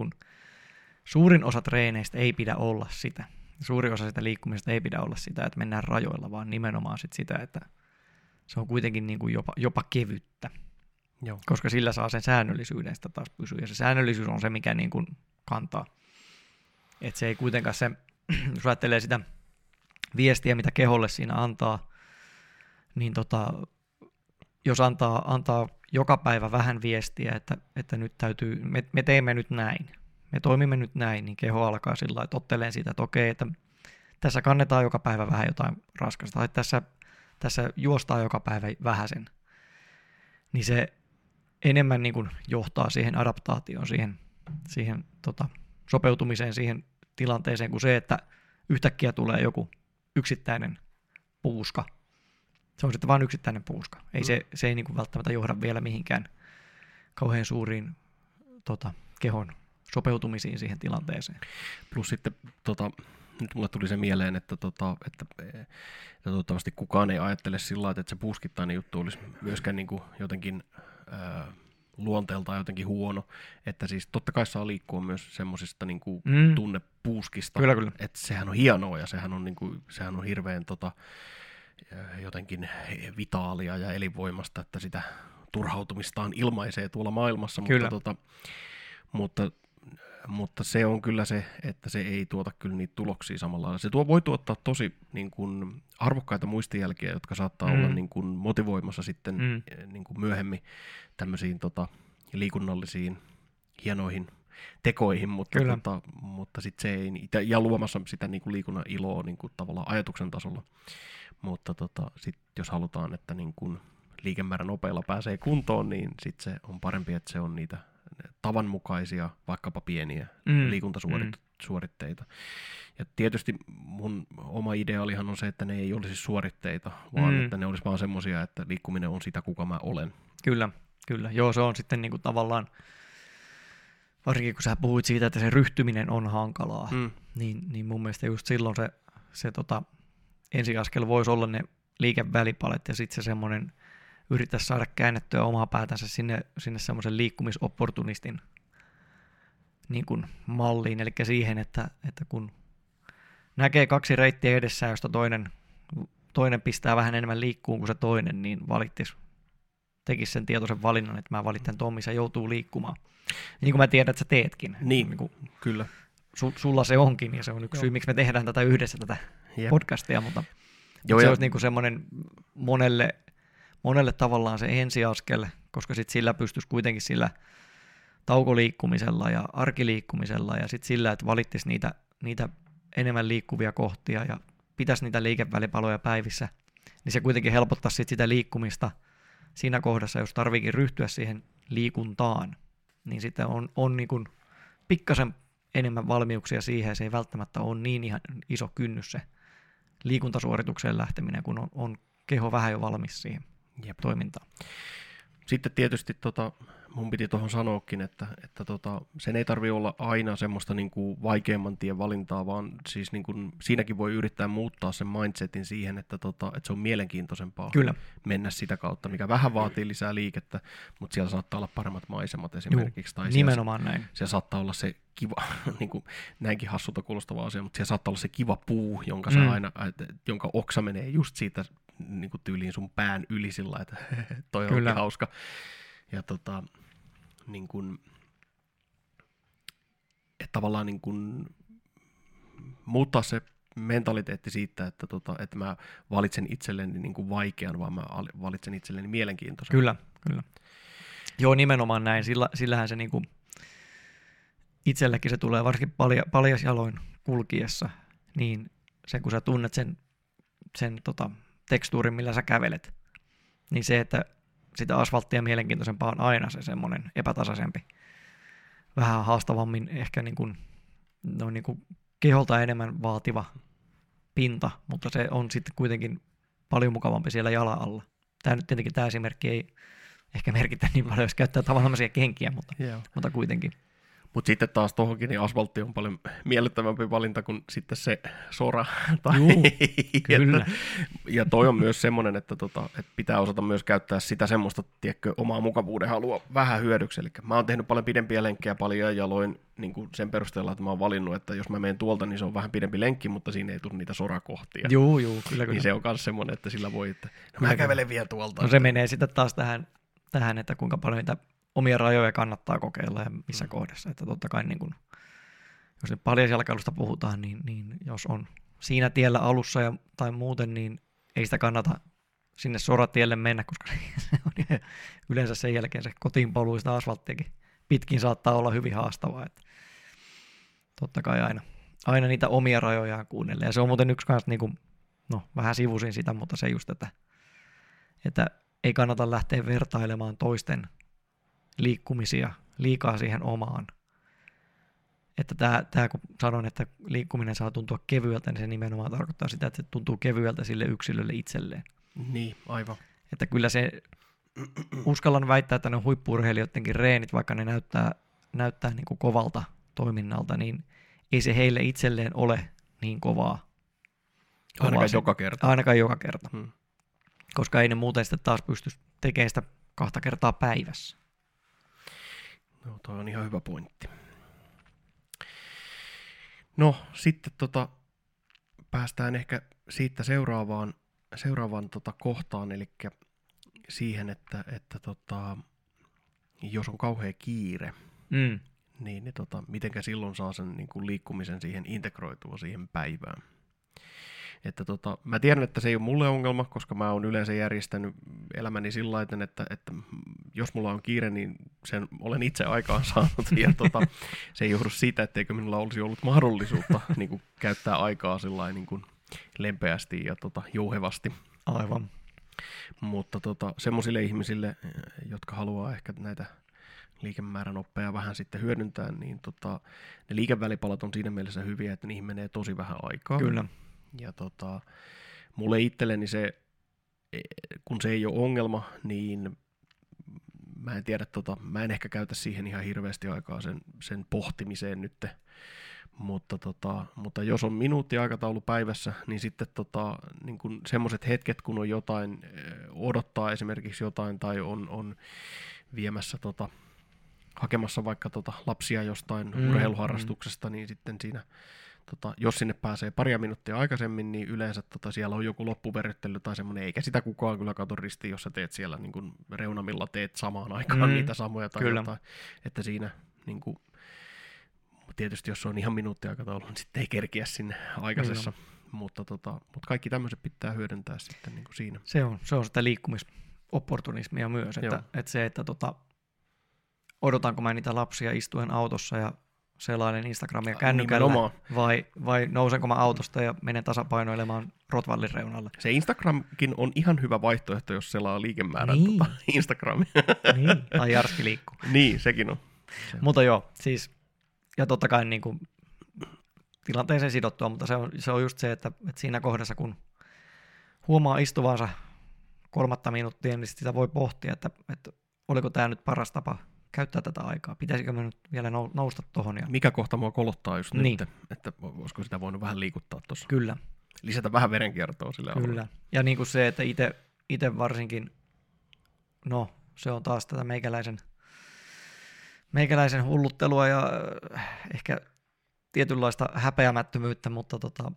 suurin osa treeneistä ei pidä olla sitä. Suurin osa sitä liikkumista ei pidä olla sitä, että mennään rajoilla, vaan nimenomaan sit sitä, että se on kuitenkin niin kuin jopa, jopa kevyttä, Joo. koska sillä saa sen säännöllisyyden sitä taas pysyä. Ja se säännöllisyys on se, mikä niin kuin kantaa. Että se ei kuitenkaan se, jos ajattelee sitä viestiä, mitä keholle siinä antaa, niin tota, jos antaa, antaa joka päivä vähän viestiä, että, että nyt täytyy, me, me teemme nyt näin, me toimimme nyt näin, niin keho alkaa sillä lailla, että otteleen sitä, että okei, että tässä kannetaan joka päivä vähän jotain raskasta, tai tässä, tässä juostaa joka päivä vähäsen, niin se enemmän niin kuin johtaa siihen adaptaatioon, siihen, siihen tota, sopeutumiseen siihen tilanteeseen kuin se, että yhtäkkiä tulee joku yksittäinen puuska. Se on sitten vain yksittäinen puuska. Ei Mm. se, se ei niin kuin välttämättä johda vielä mihinkään kauhean suuriin tota, kehon sopeutumisiin siihen tilanteeseen. Plus sitten, tota, nyt mulle tuli se mieleen, että, tota, että, että toivottavasti kukaan ei ajattele sillä lailla, että se puskittainen juttu olisi myöskään niin kuin jotenkin ää, luonteeltaan jotenkin huono. Että siis totta kai saa liikkua myös semmoisista niin kuin Mm. tunnepuuskista. Kyllä, kyllä. Että sehän on hienoa ja sehän on, niin kuin, sehän on hirveän tota, jotenkin vitaalia ja elinvoimasta, että sitä turhautumistaan ilmaisee tuolla maailmassa. Kyllä. Mutta, tota, mutta mutta se on kyllä se, että se ei tuota kyllä niitä tuloksia samalla lailla. Se tuo, voi tuottaa tosi niin kuin, arvokkaita muistijälkiä, jotka saattaa Mm. olla niin kuin, motivoimassa sitten Mm. mm. niin kuin myöhemmin tämmöisiin tota, liikunnallisiin hienoihin tekoihin, mutta, Kyllä. tota, mutta sit se ei, ja luomassa sitä niin kuin liikunnan iloa niin kuin, tavallaan ajatuksen tasolla. Mutta tota, sit, jos halutaan, että niin kuin, liikemäärän nopeilla pääsee kuntoon, niin sit se on parempi, että se on niitä tavanmukaisia, vaikkapa pieniä Mm. mm. liikuntasuoritteita. Ja tietysti mun oma ideaalihan on se, että ne ei olisi suoritteita, vaan Mm. mm. että ne olisi vaan semmoisia, että liikkuminen on sitä, kuka mä olen. Kyllä, kyllä. Joo, se on sitten niinku tavallaan, varsinkin kun sä puhuit siitä, että se ryhtyminen on hankalaa, mm. Mm. niin, niin mun mielestä just silloin se, se tota, ensiaskel voisi olla ne liikevälipalet ja sitten se semmoinen yrittää saada käännettyä omaa päätänsä sinne, sinne semmoisen liikkumisopportunistin niin kuin malliin, eli siihen, että, että kun näkee kaksi reittiä edessä, josta toinen, toinen pistää vähän enemmän liikkuun kuin se toinen, niin valittis, tekisi sen tietoisen valinnan, että mä valitsen Tommi, se joutuu liikkumaan. Niin kuin mä tiedän, että sä teetkin. Niin, niin kuin, kyllä. Su, sulla se onkin, ja se on yksi Joo. syy, miksi me tehdään tätä yhdessä, tätä Jep. podcastia, mutta Joo, se ja... olisi niin kuin semmoinen monelle, monelle tavallaan se ensiaskel, koska sit sillä pystyisi kuitenkin sillä taukoliikkumisella ja arkiliikkumisella ja sitten sillä, että valittaisi niitä, niitä enemmän liikkuvia kohtia ja pitäisi niitä liikevälipaloja päivissä, niin se kuitenkin helpottaa sit sitä liikkumista siinä kohdassa, jos tarviikin ryhtyä siihen liikuntaan, niin sitten on, on niin pikkasen enemmän valmiuksia siihen, se ei välttämättä ole niin ihan iso kynnys se liikuntasuoritukseen lähteminen, kun on, on keho vähän jo valmis siihen Jep. toimintaan. Sitten tietysti tota, mun piti tuohon sanoakin, että, että tota, sen ei tarvi olla aina semmoista niin kuin vaikeamman tien valintaa, vaan siis niin kuin, siinäkin voi yrittää muuttaa sen mindsetin siihen, että, tota, että se on mielenkiintoisempaa Kyllä. mennä sitä kautta, mikä vähän vaatii lisää liikettä, mutta siellä saattaa olla paremmat maisemat esimerkiksi. Juu, tai nimenomaan siellä, näin. Siellä saattaa olla se kiva, niin kuin, näinkin hassulta kuulostava asia, mutta siellä saattaa olla se kiva puu, jonka, mm. aina, jonka oksa menee just siitä niin kuin tyyliin sun pään yli sillä että toi on hauska. Ja tota, niin kuin, että tavallaan niin kuin muuttaa se mentaliteetti siitä, että, tota, että mä valitsen itselleni niin kuin vaikean, vaan mä valitsen itselleni mielenkiintoisen. Kyllä, kyllä. Joo, nimenomaan näin. Sillä, sillähän se niin kuin, itsellekin se tulee varsinkin palja, paljasjaloin kulkiessa, niin se kun sä tunnet sen, sen tota, tekstuurin, millä sä kävelet, niin se, että sitä asfalttia mielenkiintoisempaa on aina se semmoinen epätasaisempi, vähän haastavammin ehkä niin kuin, no niin kuin keholta enemmän vaativa pinta, mutta se on sitten kuitenkin paljon mukavampi siellä jalan alla. Tämä nyt tietenkin tämä esimerkki ei ehkä merkitä niin paljon, jos käyttää tavallaan kenkiä, mutta, yeah. mutta kuitenkin. Mutta sitten taas tuohonkin niin asfaltti on paljon miellyttävämpi valinta kuin sitten se sora. Tai Juu, kyllä. ja toi on myös semmoinen, että, tota, että pitää osata myös käyttää sitä semmoista, tiedätkö, omaa mukavuuden halua vähän hyödyksi. Eli mä oon tehnyt paljon pidempiä lenkkejä paljon ja loin niin kuin sen perusteella, että mä oon valinnut, että jos mä menen tuolta, niin se on vähän pidempi lenkki, mutta siinä ei tule niitä sorakohtia. Joo, joo, kyllä, kyllä. Niin se on myös semmoinen, että sillä voi, että no, mä kävelen vielä tuolta. No se menee sitten taas tähän, tähän, että kuinka paljon niitä omia rajoja kannattaa kokeilla ja missä mm. kohdassa. Että totta kai niin kun, jos nyt paljasjalkailusta puhutaan, niin, niin jos on siinä tiellä alussa ja, tai muuten, niin ei sitä kannata sinne soratielle mennä, koska se on yleensä sen jälkeen se kotiin poluista asfalttiakin pitkin saattaa olla hyvin haastavaa. Että totta kai aina, aina niitä omia rajoja kuunnella. Ja se on muuten yksi kanssa, niin kuin, no vähän sivusin sitä, mutta se just, että, että ei kannata lähteä vertailemaan toisten liikkumisia liikaa siihen omaan. Että tämä, tämä kun sanon, että liikkuminen saa tuntua kevyeltä, niin se nimenomaan tarkoittaa sitä, että se tuntuu kevyeltä sille yksilölle itselleen. Niin, aivan. Että kyllä se, uskallan väittää, että ne huippuurheilijoidenkin reenit, vaikka ne näyttää, näyttää niin kuin kovalta toiminnalta, niin ei se heille itselleen ole niin kovaa. Ainakaan joka kerta. Ainakaan joka kerta. Hmm. Koska ei ne muuten sitten taas pysty tekemään sitä kahta kertaa päivässä. No, toi on ihan hyvä pointti. No, sitten tota, päästään ehkä siitä seuraavaan, seuraavaan tota kohtaan, eli siihen, että, että tota, jos on kauhea kiire, mm. niin, niin tota, mitenkä silloin saa sen niin kuin liikkumisen siihen integroitua siihen päivään. Että tota, mä tiedän, että se ei ole mulle ongelma, koska mä oon yleensä järjestänyt elämäni sillä lailla, että, että jos mulla on kiire, niin sen olen itse aikaan saanut. Ja tota, se ei johdu siitä, etteikö minulla olisi ollut mahdollisuutta niin kuin, käyttää aikaa sillä niin kuin, lempeästi ja tota, jouhevasti. Aivan. Mutta tota, semmoisille ihmisille, jotka haluaa ehkä näitä liikemäärän oppeja vähän sitten hyödyntää, niin tota, ne liikevälipalat on siinä mielessä hyviä, että niihin menee tosi vähän aikaa. Kyllä. Ja tota, mulle itselleni se, e, kun se ei ole ongelma, niin mä en tiedä, tota, mä en ehkä käytä siihen ihan hirveästi aikaa sen, sen pohtimiseen nyt, Mutta, tota, mutta jos on minuuttiaikataulu päivässä, niin sitten tota, niin kun semmoiset hetket, kun on jotain, eh, odottaa esimerkiksi jotain tai on, on viemässä tota, hakemassa vaikka tota lapsia jostain mm, urheiluharrastuksesta, mm. niin sitten siinä, tota, jos sinne pääsee paria minuuttia aikaisemmin, niin yleensä tota, siellä on joku loppuverryttely tai semmoinen, eikä sitä kukaan kyllä kato ristiin, jos sä teet siellä niin kun reunamilla teet samaan aikaan mm, niitä samoja tai kyllä. jotain, että siinä niin kun, tietysti jos on ihan minuuttiaikataulu, niin sitten ei kerkiä sinne aikaisessa. Kyllä. Mutta, tota, mutta kaikki tämmöiset pitää hyödyntää sitten niin kuin siinä. Se on, se on sitä liikkumisopportunismia myös, että, että se, että tota, odotanko mä niitä lapsia istuen autossa ja selailen Instagramia kännykällä, vai, vai nousenko mä autosta ja menen tasapainoilemaan Rotvallin reunalle. Se Instagramkin on ihan hyvä vaihtoehto, jos selaa liikemäärän niin. tota Instagramia. niin, tai Jarski liikkuu. niin, sekin on. Se. Mutta joo, siis, ja totta kai niin kuin, tilanteeseen sidottua, mutta se on, se on just se, että, että siinä kohdassa, kun huomaa istuvansa kolmatta minuuttia, niin sitä voi pohtia, että, että oliko tämä nyt paras tapa käyttää tätä aikaa. Pitäisikö me nyt vielä nousta tuohon? Ja... Mikä kohta mua kolottaa just niin. nyt, että voisiko sitä voinut vähän liikuttaa tuossa. Kyllä. Lisätä vähän verenkiertoa sille Kyllä. Alueelle. Ja niin kuin se, että itse varsinkin, no se on taas tätä meikäläisen, meikäläisen hulluttelua ja äh, ehkä tietynlaista häpeämättömyyttä, mutta tota,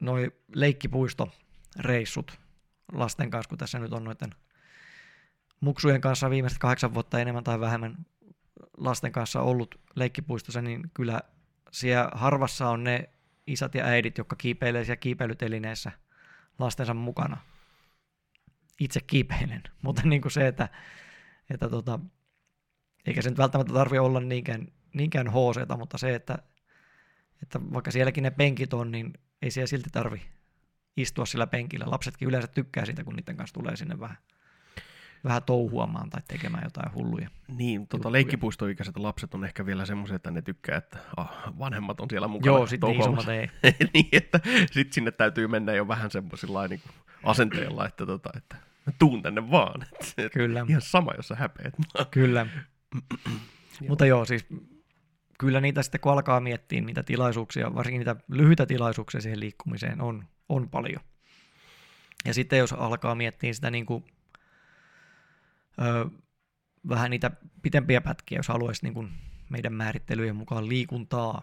noi leikkipuistoreissut lasten kanssa, kun tässä nyt on noiden muksujen kanssa viimeiset kahdeksan vuotta enemmän tai vähemmän lasten kanssa ollut leikkipuistossa, niin kyllä siellä harvassa on ne isät ja äidit, jotka kiipeilee siellä kiipeilytelineessä lastensa mukana. Itse kiipeilen, mutta niin kuin se, että, että tota, eikä se nyt välttämättä tarvi olla niinkään, niinkään hooseeta, mutta se, että, että vaikka sielläkin ne penkit on, niin ei siellä silti tarvi istua sillä penkillä. Lapsetkin yleensä tykkää siitä, kun niiden kanssa tulee sinne vähän vähän touhuamaan tai tekemään jotain hulluja. Niin, tota, leikkipuistoikäiset lapset on ehkä vielä semmoisia, että ne tykkää, että ah, vanhemmat on siellä mukana. Joo, sitten isommat ei. niin, että sitten sinne täytyy mennä jo vähän semmoisilla niin asenteella, että, tota, että tuun tänne vaan. Kyllä. Ihan sama, jos sä häpeät. kyllä. Mutta joo, siis kyllä niitä sitten kun alkaa miettiä niitä tilaisuuksia, varsinkin niitä lyhyitä tilaisuuksia siihen liikkumiseen on, on paljon. Ja sitten jos alkaa miettiä sitä niin kuin öö, vähän niitä pitempiä pätkiä, jos haluaisi niin meidän määrittelyjen mukaan liikuntaa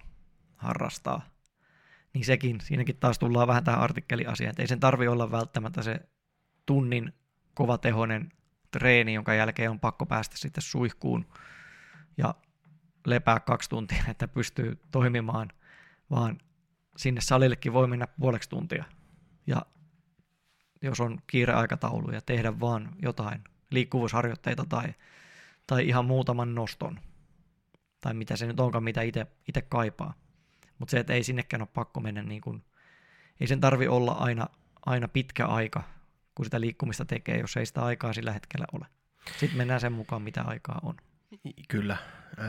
harrastaa, niin sekin, siinäkin taas tullaan vähän tähän artikkeliasiaan, että ei sen tarvi olla välttämättä se tunnin kovatehoinen treeni, jonka jälkeen on pakko päästä sitten suihkuun ja lepää kaksi tuntia, että pystyy toimimaan, vaan sinne salillekin voi mennä puoleksi tuntia. Ja jos on kiireaikataulu ja tehdä vaan jotain liikkuvuusharjoitteita tai, tai ihan muutaman noston. Tai mitä se nyt onkaan, mitä itse kaipaa. Mutta se, että ei sinnekään ole pakko mennä niin kuin, ei sen tarvi olla aina, aina pitkä aika, kun sitä liikkumista tekee, jos ei sitä aikaa sillä hetkellä ole. Sitten mennään sen mukaan, mitä aikaa on. Kyllä.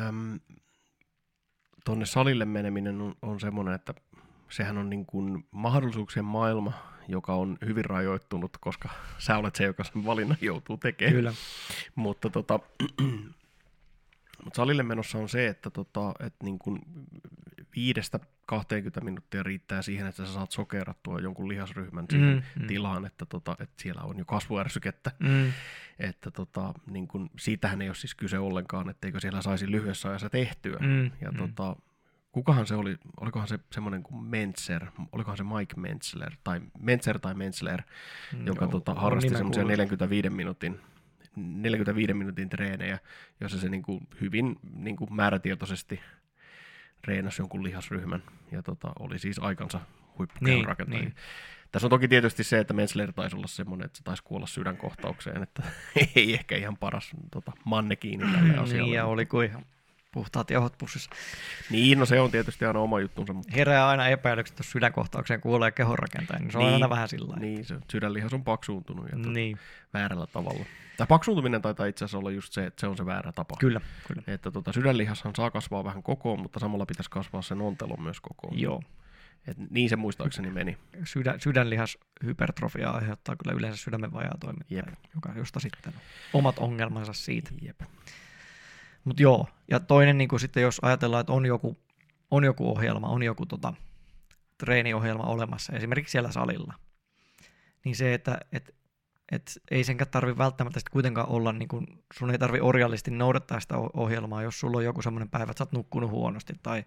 Öm, tonne salille meneminen on, on semmoinen, että sehän on niin kuin mahdollisuuksien maailma, joka on hyvin rajoittunut, koska sä olet se, joka sen valinnan joutuu tekemään. Kyllä. Mutta tota, mutta salille menossa on se, että, tota, että niin kuin viidestä 20 minuuttia riittää siihen, että sä saat sokerattua jonkun lihasryhmän siihen mm, mm. tilaan, että, tota, että siellä on jo kasvuärsykettä. Mm. Että tota, niin kuin, siitähän ei ole siis kyse ollenkaan, etteikö siellä saisi lyhyessä ajassa tehtyä. Mm, ja mm. Tota, kukahan se oli, olikohan se semmoinen kuin Mentzer, olikohan se Mike Mentzler, tai Mentzer tai Mentzler, mm, joka joo, tota, harrasti semmoisia 45 minuutin 45 minuutin treenejä, jossa se niin kuin hyvin niin kuin määrätietoisesti reenasi jonkun lihasryhmän ja tota, oli siis aikansa huippukehon niin, niin. Tässä on toki tietysti se, että Mensler taisi olla semmoinen, että se taisi kuolla sydänkohtaukseen, että ei ehkä ihan paras tota, mannekiini tälle asialle. niin, ja oli kuin ihan puhtaat jauhot pussissa. Niin, no se on tietysti aina oma juttunsa. Mutta... Herää aina epäilykset, jos sydänkohtaukseen kuulee kehonrakentaja, niin se on niin, aina vähän sillä Niin, se sydänlihas on paksuuntunut ja tuota, niin. väärällä tavalla. Tämä paksuuntuminen taitaa itse asiassa olla just se, että se on se väärä tapa. Kyllä, kyllä. Että tuota, sydänlihashan saa kasvaa vähän kokoon, mutta samalla pitäisi kasvaa sen ontelon myös kokoon. Joo. Et niin se muistaakseni meni. Sydän, sydänlihashypertrofia aiheuttaa kyllä yleensä sydämen vajaa toimintaa, joka, josta sitten omat ongelmansa siitä. Jep. Mutta joo, ja toinen niin kuin sitten jos ajatellaan, että on joku on joku ohjelma, on joku tota, treeniohjelma olemassa, esimerkiksi siellä salilla, niin se, että et, et ei senkään tarvi välttämättä sitten kuitenkaan olla, niin kun, sun ei tarvi orjallisesti noudattaa sitä ohjelmaa, jos sulla on joku semmoinen päivä, että sä oot nukkunut huonosti tai,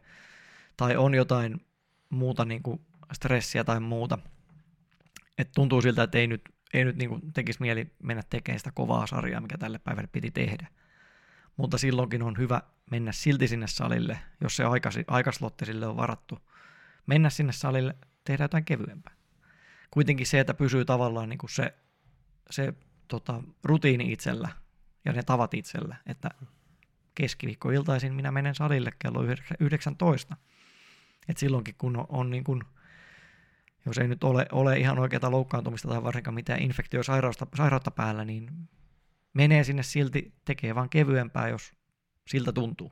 tai on jotain muuta niin kuin stressiä tai muuta. Et tuntuu siltä, että ei nyt, ei nyt niin kuin tekisi mieli mennä tekemään sitä kovaa sarjaa, mikä tälle päivälle piti tehdä. Mutta silloinkin on hyvä mennä silti sinne salille, jos se aikaslotti sille on varattu. Mennä sinne salille, tehdä jotain kevyempää. Kuitenkin se, että pysyy tavallaan niin kuin se, se tota, rutiini itsellä ja ne tavat itsellä, että keskiviikkoiltaisin minä menen salille kello 19. Et silloinkin kun on, on niin kuin, jos ei nyt ole, ole ihan oikeaa loukkaantumista tai varsinkaan mitään infektiosairautta sairautta päällä, niin menee sinne silti, tekee vaan kevyempää, jos siltä tuntuu.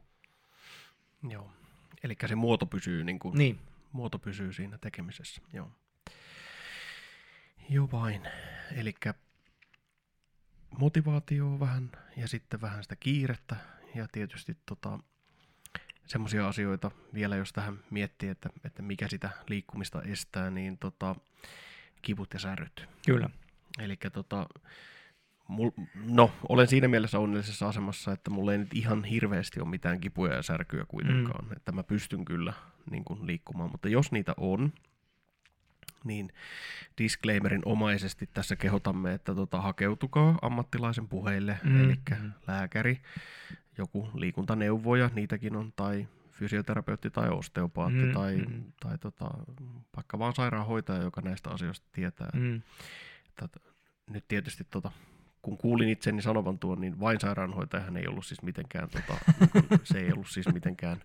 Joo, eli se muoto pysyy, niin kuin, Niin, muoto pysyy siinä tekemisessä. Joo, Joo vain. Eli motivaatio vähän ja sitten vähän sitä kiirettä ja tietysti tota, semmoisia asioita vielä, jos tähän miettii, että, että mikä sitä liikkumista estää, niin tota, kivut ja säryt. kyllä. Eli tota, mul, no, olen siinä mielessä onnellisessa asemassa, että mulla ei nyt ihan hirveästi ole mitään kipuja ja särkyjä kuitenkaan, mm. että mä pystyn kyllä niin kuin, liikkumaan, mutta jos niitä on, niin disclaimerin omaisesti tässä kehotamme, että tota, hakeutukaa ammattilaisen puheille, Mm, eli lääkäri, joku liikuntaneuvoja, niitäkin on, tai fysioterapeutti tai osteopaatti Mm, tai, mm. tai tota, vaikka vaan sairaanhoitaja, joka näistä asioista tietää. Mm. Että, nyt tietysti tota, kun kuulin itseni sanovan tuon, niin vain sairaanhoitajahan ei ollut siis mitenkään, tota, niin se ei ollut siis mitenkään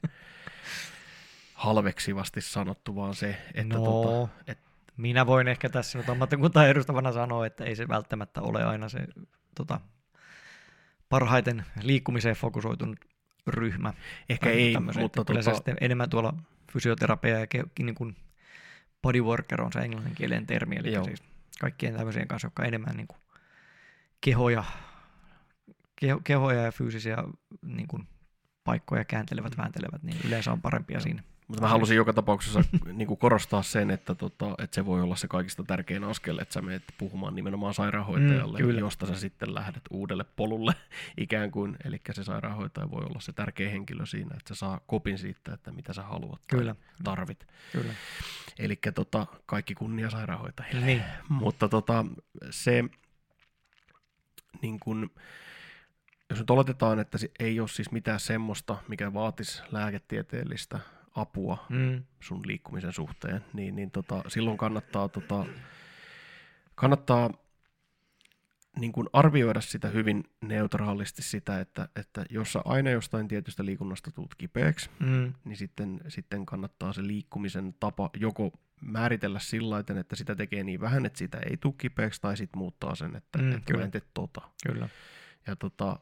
halveksivasti sanottu, vaan se, että no, tota, et, minä voin ehkä tässä nyt ammattikuntaa edustavana sanoa, että ei se välttämättä ole aina se tota, parhaiten liikkumiseen fokusoitunut ryhmä. ehkä ei, tämmöisen, mutta että kyllä se tota, sitten enemmän tuolla fysioterapia ja ke, niin kuin bodyworker on se englanninkielinen termi, eli Joo. siis kaikkien tämmöisien kanssa, jotka enemmän niin kuin kehoja, keho, kehoja ja fyysisiä niin kuin paikkoja kääntelevät, vääntelevät, niin yleensä on parempia siinä. Mutta mä halusin joka tapauksessa niin kuin korostaa sen, että, tota, että se voi olla se kaikista tärkein askel, että sä menet puhumaan nimenomaan sairaanhoitajalle, Mm, kyllä. josta sä sitten lähdet uudelle polulle ikään kuin. Eli se sairaanhoitaja voi olla se tärkeä henkilö siinä, että se saa kopin siitä, että mitä sä haluat Kyllä, tai tarvit. kyllä. Eli tota, kaikki kunnia sairaanhoitajille. Niin, Mutta tota, se, niin kun, jos nyt oletetaan, että ei ole siis mitään semmoista, mikä vaatisi lääketieteellistä apua mm, sun liikkumisen suhteen, niin, niin tota, silloin kannattaa, tota, kannattaa niin kuin arvioida sitä hyvin neutraalisti sitä, että, että jos sä aina jostain tietystä liikunnasta tuut kipeäksi, mm, niin sitten, sitten kannattaa se liikkumisen tapa joko määritellä sillä lailla, että sitä tekee niin vähän, että sitä ei tule kipeäksi, tai sitten muuttaa sen, että, Mm, mm, että kyllä. mä en tee tota. kyllä. Ja tota,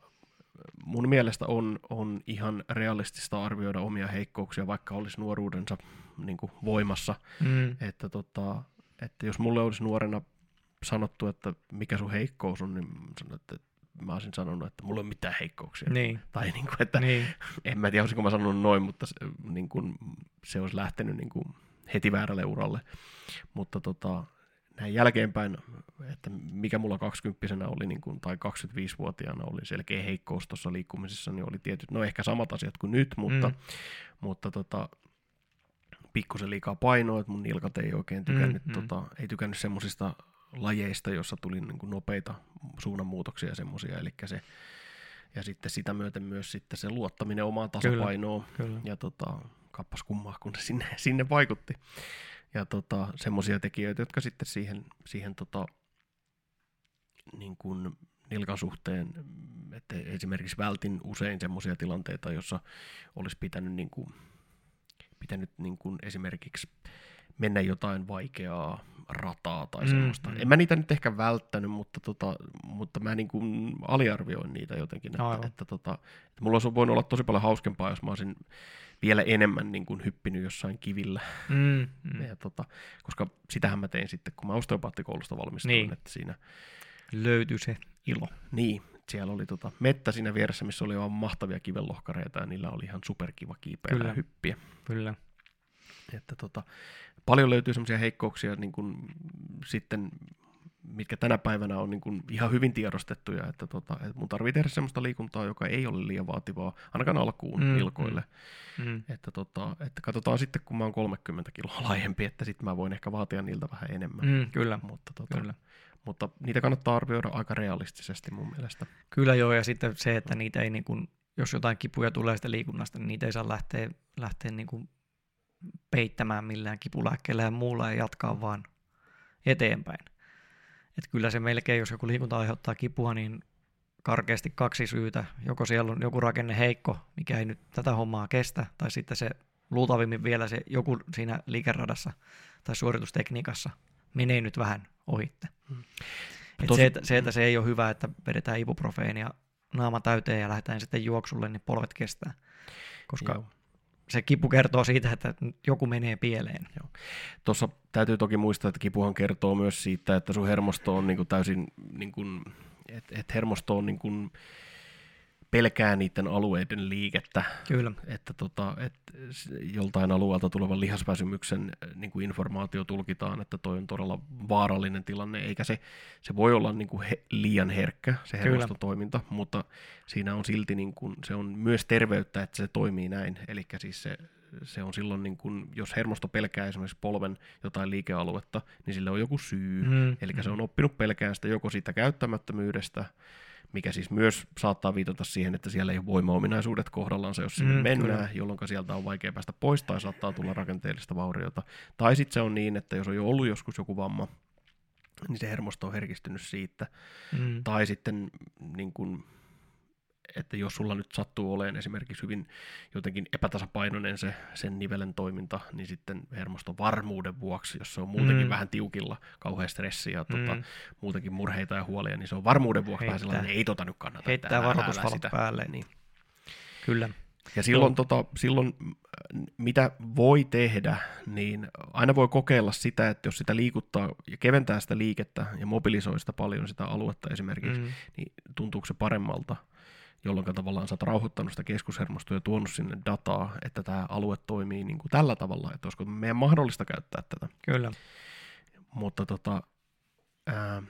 mun mielestä on, on ihan realistista arvioida omia heikkouksia, vaikka olisi nuoruudensa niin kuin voimassa. Mm, Että, tota, että jos mulle olisi nuorena sanottu, että mikä sun heikkous on, niin sanon, että mä olisin sanonut, että mulla ei ole mitään heikkouksia. niin, Tai niin kuin, että niin, en mä tiedä, olisinko mä sanonut noin, mutta se, niin kuin, se olisi lähtenyt niin kuin heti väärälle uralle. Mutta tota, näin jälkeenpäin, että mikä mulla 20 oli niin kuin, tai 25-vuotiaana oli selkeä heikkous tuossa liikkumisessa, niin oli tietyt, no ehkä samat asiat kuin nyt, mutta, Mm. mutta tota, pikkusen liikaa painoa, että mun nilkat ei oikein tykännyt, Mm, mm, tota, ei tykännyt semmoisista lajeista, jossa tuli niin kuin nopeita suunnanmuutoksia ja semmoisia, eli se, ja sitten sitä myöten myös sitten se luottaminen omaan tasapainoon, kyllä. ja tota, kappas kummaa, kun se sinne, sinne vaikutti. Ja tota, semmoisia tekijöitä, jotka sitten siihen, siihen tota, niin kuin nilkan suhteen, että esimerkiksi vältin usein semmoisia tilanteita, jossa olisi pitänyt, niin kuin, pitänyt niin kuin esimerkiksi mennä jotain vaikeaa rataa tai Mm, semmoista. mm. En mä niitä nyt ehkä välttänyt, mutta, tota, mutta mä niin kuin aliarvioin niitä jotenkin. Että, Aivan. että, tota, että mulla olisi voinut olla tosi paljon hauskempaa, jos mä olisin vielä enemmän niin kuin hyppinyt jossain kivillä. Mm, mm. Ja, tota, koska sitähän mä tein sitten, kun mä osteopaattikoulusta valmistuin. Niin. Että siinä, Löytyy se ilo. niin, siellä oli tota mettä siinä vieressä, missä oli aivan mahtavia kivenlohkareita ja niillä oli ihan superkiva kiipeä Kyllä. ja hyppiä. Kyllä. Että tota, paljon löytyy semmoisia heikkouksia niin kuin, sitten, mitkä tänä päivänä on niin kuin ihan hyvin tiedostettuja, että, tota, että mun tarvii tehdä semmoista liikuntaa, joka ei ole liian vaativaa, ainakaan alkuun mm, nilkoille. Mm, mm. Että, tota, että katsotaan sitten, kun mä oon 30 kiloa laajempi, että sitten mä voin ehkä vaatia niiltä vähän enemmän. Mm, kyllä, mutta, tota, kyllä. mutta niitä kannattaa arvioida aika realistisesti mun mielestä. Kyllä joo, ja sitten se, että niitä ei niin kuin, jos jotain kipuja tulee sitä liikunnasta, niin niitä ei saa lähteä, lähteä niin kuin peittämään millään kipulääkkeellä ja muulla ja jatkaa vaan eteenpäin. Et kyllä se melkein, jos joku liikunta aiheuttaa kipua, niin karkeasti kaksi syytä. Joko siellä on joku rakenne heikko, mikä ei nyt tätä hommaa kestä, tai sitten se luultavimmin vielä se joku siinä liikeradassa tai suoritustekniikassa menee nyt vähän ohitte. Hmm. Et Tos... se, että, se, että se ei ole hyvä, että vedetään ibuprofeenia naama täyteen ja lähdetään sitten juoksulle, niin polvet kestää. Koska Joo se kipu kertoo siitä, että joku menee pieleen. Joo. Tuossa täytyy toki muistaa, että kipuhan kertoo myös siitä, että sun hermosto on niin kuin täysin, niin kuin, että et hermosto on niin kuin, pelkää niiden alueiden liikettä. Kyllä. Että tota, et joltain alueelta tulevan lihasväsymyksen äh, niin kuin informaatio tulkitaan, että toi on todella vaarallinen tilanne, eikä se, se voi olla niin kuin he, liian herkkä se hermostotoiminta, mutta siinä on silti niin kuin, se on myös terveyttä, että se toimii näin. Eli siis se, se on silloin, niin kuin, jos hermosto pelkää esimerkiksi polven jotain liikealuetta, niin sille on joku syy. Mm. Eli se on oppinut pelkään sitä joko siitä käyttämättömyydestä, mikä siis myös saattaa viitata siihen, että siellä ei ole voimaominaisuudet kohdallaan, jos sinne mm, mennään, kyllä. jolloin sieltä on vaikea päästä pois tai saattaa tulla rakenteellista vauriota. Tai sitten se on niin, että jos on jo ollut joskus joku vamma, niin se hermosto on herkistynyt siitä. Mm. Tai sitten niin kun, että jos sulla nyt sattuu olemaan esimerkiksi hyvin jotenkin epätasapainoinen se sen nivelen toiminta, niin sitten hermoston varmuuden vuoksi, jos se on muutenkin mm. vähän tiukilla, kauhean stressi ja tota, mm. muutenkin murheita ja huolia, niin se on varmuuden vuoksi Heittää. vähän sellainen, ei tota nyt kannata. Heittää varoitusvalot päälle. Niin. Kyllä. Ja silloin, tota, silloin, mitä voi tehdä, niin aina voi kokeilla sitä, että jos sitä liikuttaa ja keventää sitä liikettä ja mobilisoi sitä paljon sitä aluetta esimerkiksi, mm. niin tuntuuko se paremmalta jolloin tavallaan sä oot rauhoittanut sitä keskushermostoa ja tuonut sinne dataa, että tämä alue toimii niin kuin tällä tavalla, että olisiko meidän mahdollista käyttää tätä. Kyllä. Mutta tota, ää,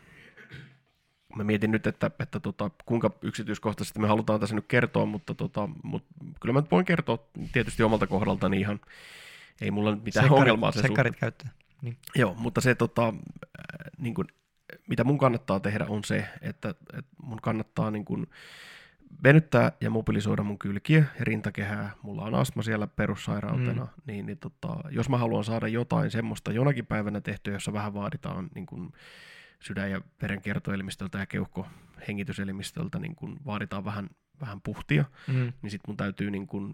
mä mietin nyt, että, että tota, kuinka yksityiskohtaisesti me halutaan tässä nyt kertoa, mutta, tota, mutta kyllä mä voin kertoa tietysti omalta kohdaltani ihan, ei mulla nyt mitään sekkarit, ongelmaa se Sekkarit käyttää. Niin. Joo, mutta se, tota, niin kuin, mitä mun kannattaa tehdä on se, että, että mun kannattaa niin kuin, venyttää ja mobilisoida mun kylkiä ja rintakehää. Mulla on astma siellä perussairautena, mm. niin, niin tota, jos mä haluan saada jotain semmoista jonakin päivänä tehtyä, jossa vähän vaaditaan niin kun sydän- ja verenkiertoelimistöltä ja keuhkohengityselimisteltä niin kun vaaditaan vähän, vähän puhtia, mm. niin sitten mun täytyy, niin kun,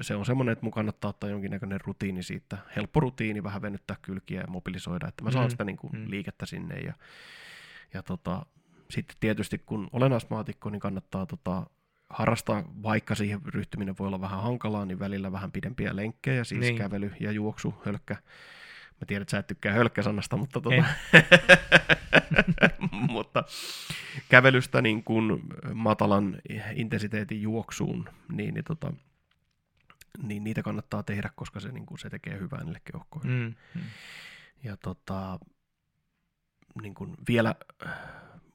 se on semmoinen, että mun kannattaa ottaa jonkinnäköinen rutiini siitä, helppo rutiini, vähän venyttää kylkiä ja mobilisoida, että mä saan mm. sitä niin kun, mm. liikettä sinne ja, ja tota, sitten tietysti kun olen astmaatikko, niin kannattaa tota, harrastaa, vaikka siihen ryhtyminen voi olla vähän hankalaa, niin välillä vähän pidempiä lenkkejä, siis niin. kävely ja juoksu, hölkkä. Mä tiedän, että sä et tykkää hölkkäsanasta, mutta, tota, mutta kävelystä niin kuin matalan intensiteetin juoksuun, niin, niin, tota, niin niitä kannattaa tehdä, koska se, niin kuin, se tekee hyvää niille keuhkoille. Mm, mm. Ja tota, niin kuin vielä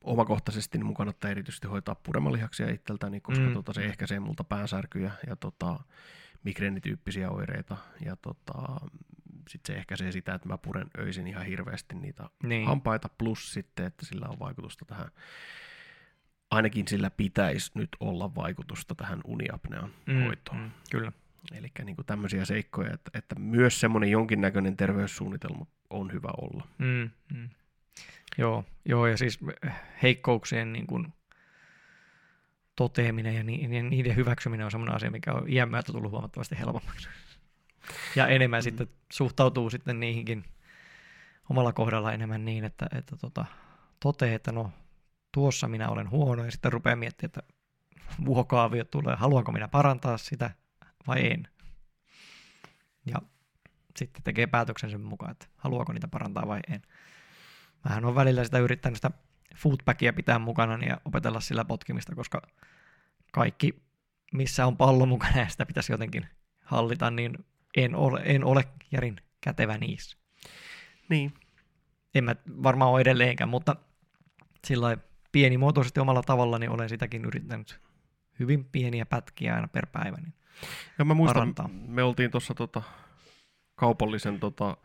omakohtaisesti niin mun kannattaa erityisesti hoitaa puremalihaksia itseltäni, koska mm. tota, se ehkäisee multa päänsärkyjä ja tota, migreenityyppisiä oireita. Ja tota, sitten se ehkäisee sitä, että mä puren öisin ihan hirveästi niitä niin. hampaita, plus sitten, että sillä on vaikutusta tähän, ainakin sillä pitäisi nyt olla vaikutusta tähän uniapnean mm, hoitoon. Mm, kyllä. Eli niin tämmöisiä seikkoja, että, että myös semmoinen jonkinnäköinen terveyssuunnitelma on hyvä olla. Mm, mm. Joo, joo ja siis heikkouksien niin kuin toteaminen ja niiden hyväksyminen on semmoinen asia, mikä on iän myötä tullut huomattavasti helpommaksi. Ja enemmän mm. sitten suhtautuu sitten niihinkin omalla kohdalla enemmän niin, että, että tota, toteaa, että no tuossa minä olen huono ja sitten rupeaa miettimään, että vuokaavio tulee, haluanko minä parantaa sitä vai en. Ja sitten tekee päätöksen sen mukaan, että haluaako niitä parantaa vai en. Mähän on välillä sitä yrittänyt sitä foodbackia pitää mukana ja opetella sillä potkimista, koska kaikki, missä on pallo mukana ja sitä pitäisi jotenkin hallita, niin en ole, en ole järin kätevä niissä. Niin, En mä varmaan ole edelleenkään, mutta sillä pienimuotoisesti omalla tavalla niin olen sitäkin yrittänyt hyvin pieniä pätkiä aina per päivä. Niin. ja mä muistan, Parantaa. me oltiin tuossa tota, kaupallisen, tota,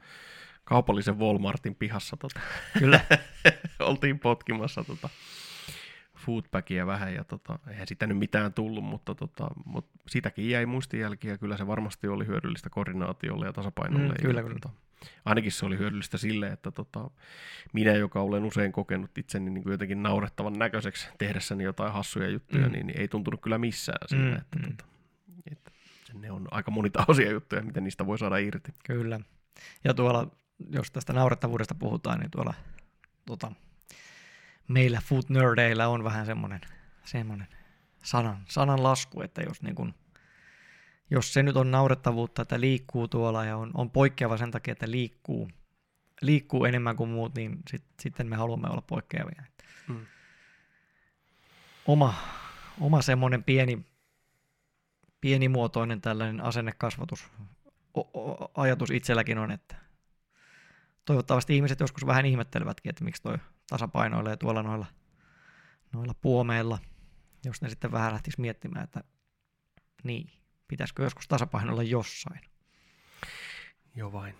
kaupallisen Walmartin pihassa tota, Kyllä, oltiin potkimassa tota foodpackia vähän ja tota, eihän sitä nyt mitään tullut, mutta, tota, mutta sitäkin jäi muistijälkiä ja kyllä se varmasti oli hyödyllistä koordinaatiolle ja tasapainolle. Mm, kyllä, ja, kyllä. Tota, ainakin se oli hyödyllistä sille, että tota, minä, joka olen usein kokenut itseni niin kuin jotenkin naurettavan näköiseksi tehdessäni jotain hassuja juttuja, Mm. niin, niin ei tuntunut kyllä missään siinä, Mm, että, mm. tota, että ne on aika monitahoisia juttuja, miten niistä voi saada irti. kyllä. Ja tuolla, jos tästä naurettavuudesta puhutaan, niin tuolla tota, meillä food nerdeillä on vähän semmoinen, semmoinen sanan, sanan lasku, että jos, niin kun, jos se nyt on naurettavuutta, että liikkuu tuolla ja on, on poikkeava sen takia, että liikkuu, liikkuu enemmän kuin muut, niin sit, sitten me haluamme olla poikkeavia. Mm. Oma, oma semmoinen pieni, pienimuotoinen tällainen asennekasvatus o- o- ajatus itselläkin on, että toivottavasti ihmiset joskus vähän ihmettelevätkin, että miksi toi tasapainoilee tuolla noilla, noilla puomeilla, jos ne sitten vähän lähtis miettimään, että niin, pitäisikö joskus tasapainoilla jossain. Joo vain.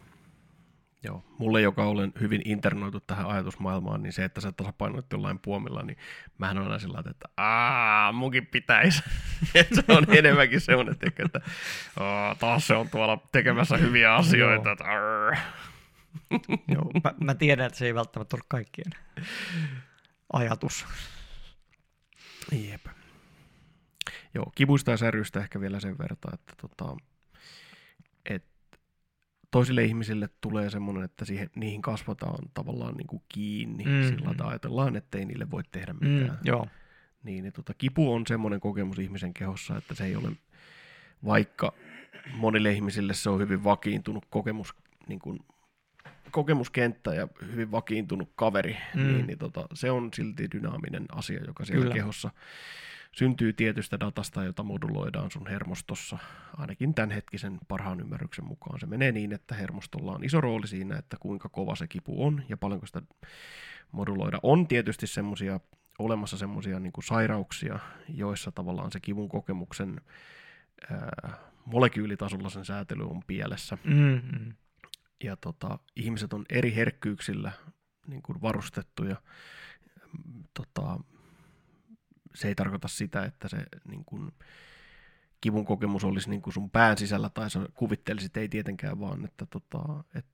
Joo. Mulle, joka olen hyvin internoitu tähän ajatusmaailmaan, niin se, että sä tasapainoit jollain puomilla, niin mähän olen aina sillä että aah, munkin pitäisi. Se on enemmänkin semmoinen, että "Aa, taas se on tuolla tekemässä hyviä asioita. Että, arr." Joo, mä, mä tiedän, että se ei välttämättä ole kaikkien ajatus. Jep. Joo, kivuista ja säryistä ehkä vielä sen verran, että tota, et toisille ihmisille tulee semmoinen, että siihen, niihin kasvataan tavallaan niin kuin kiinni Mm, mm, sillä, mm. että ajatellaan, että ei niille voi tehdä Mm, mitään. joo, Niin, niin tota, kipu on semmoinen kokemus ihmisen kehossa, että se ei ole, vaikka monille ihmisille se on hyvin vakiintunut kokemus, niin kuin, kokemuskenttä ja hyvin vakiintunut kaveri, Mm. niin, niin tota, se on silti dynaaminen asia, joka siellä Kyllä. Kehossa syntyy tietystä datasta, jota moduloidaan sun hermostossa, ainakin tämänhetkisen parhaan ymmärryksen mukaan. Se menee niin, että hermostolla on iso rooli siinä, että kuinka kova se kipu on ja paljonko sitä moduloida. On tietysti semmosia, olemassa semmoisia niin sairauksia, joissa tavallaan se kivun kokemuksen ää, molekyylitasolla sen säätely on pielessä. mm, mm. Ja tota, ihmiset on eri herkkyyksillä niin kuin varustettuja. Tota, se ei tarkoita sitä, että se niin kuin, kivun kokemus olisi niin kuin sun pään sisällä tai sä kuvittelisit, ei tietenkään vaan, että tota, et,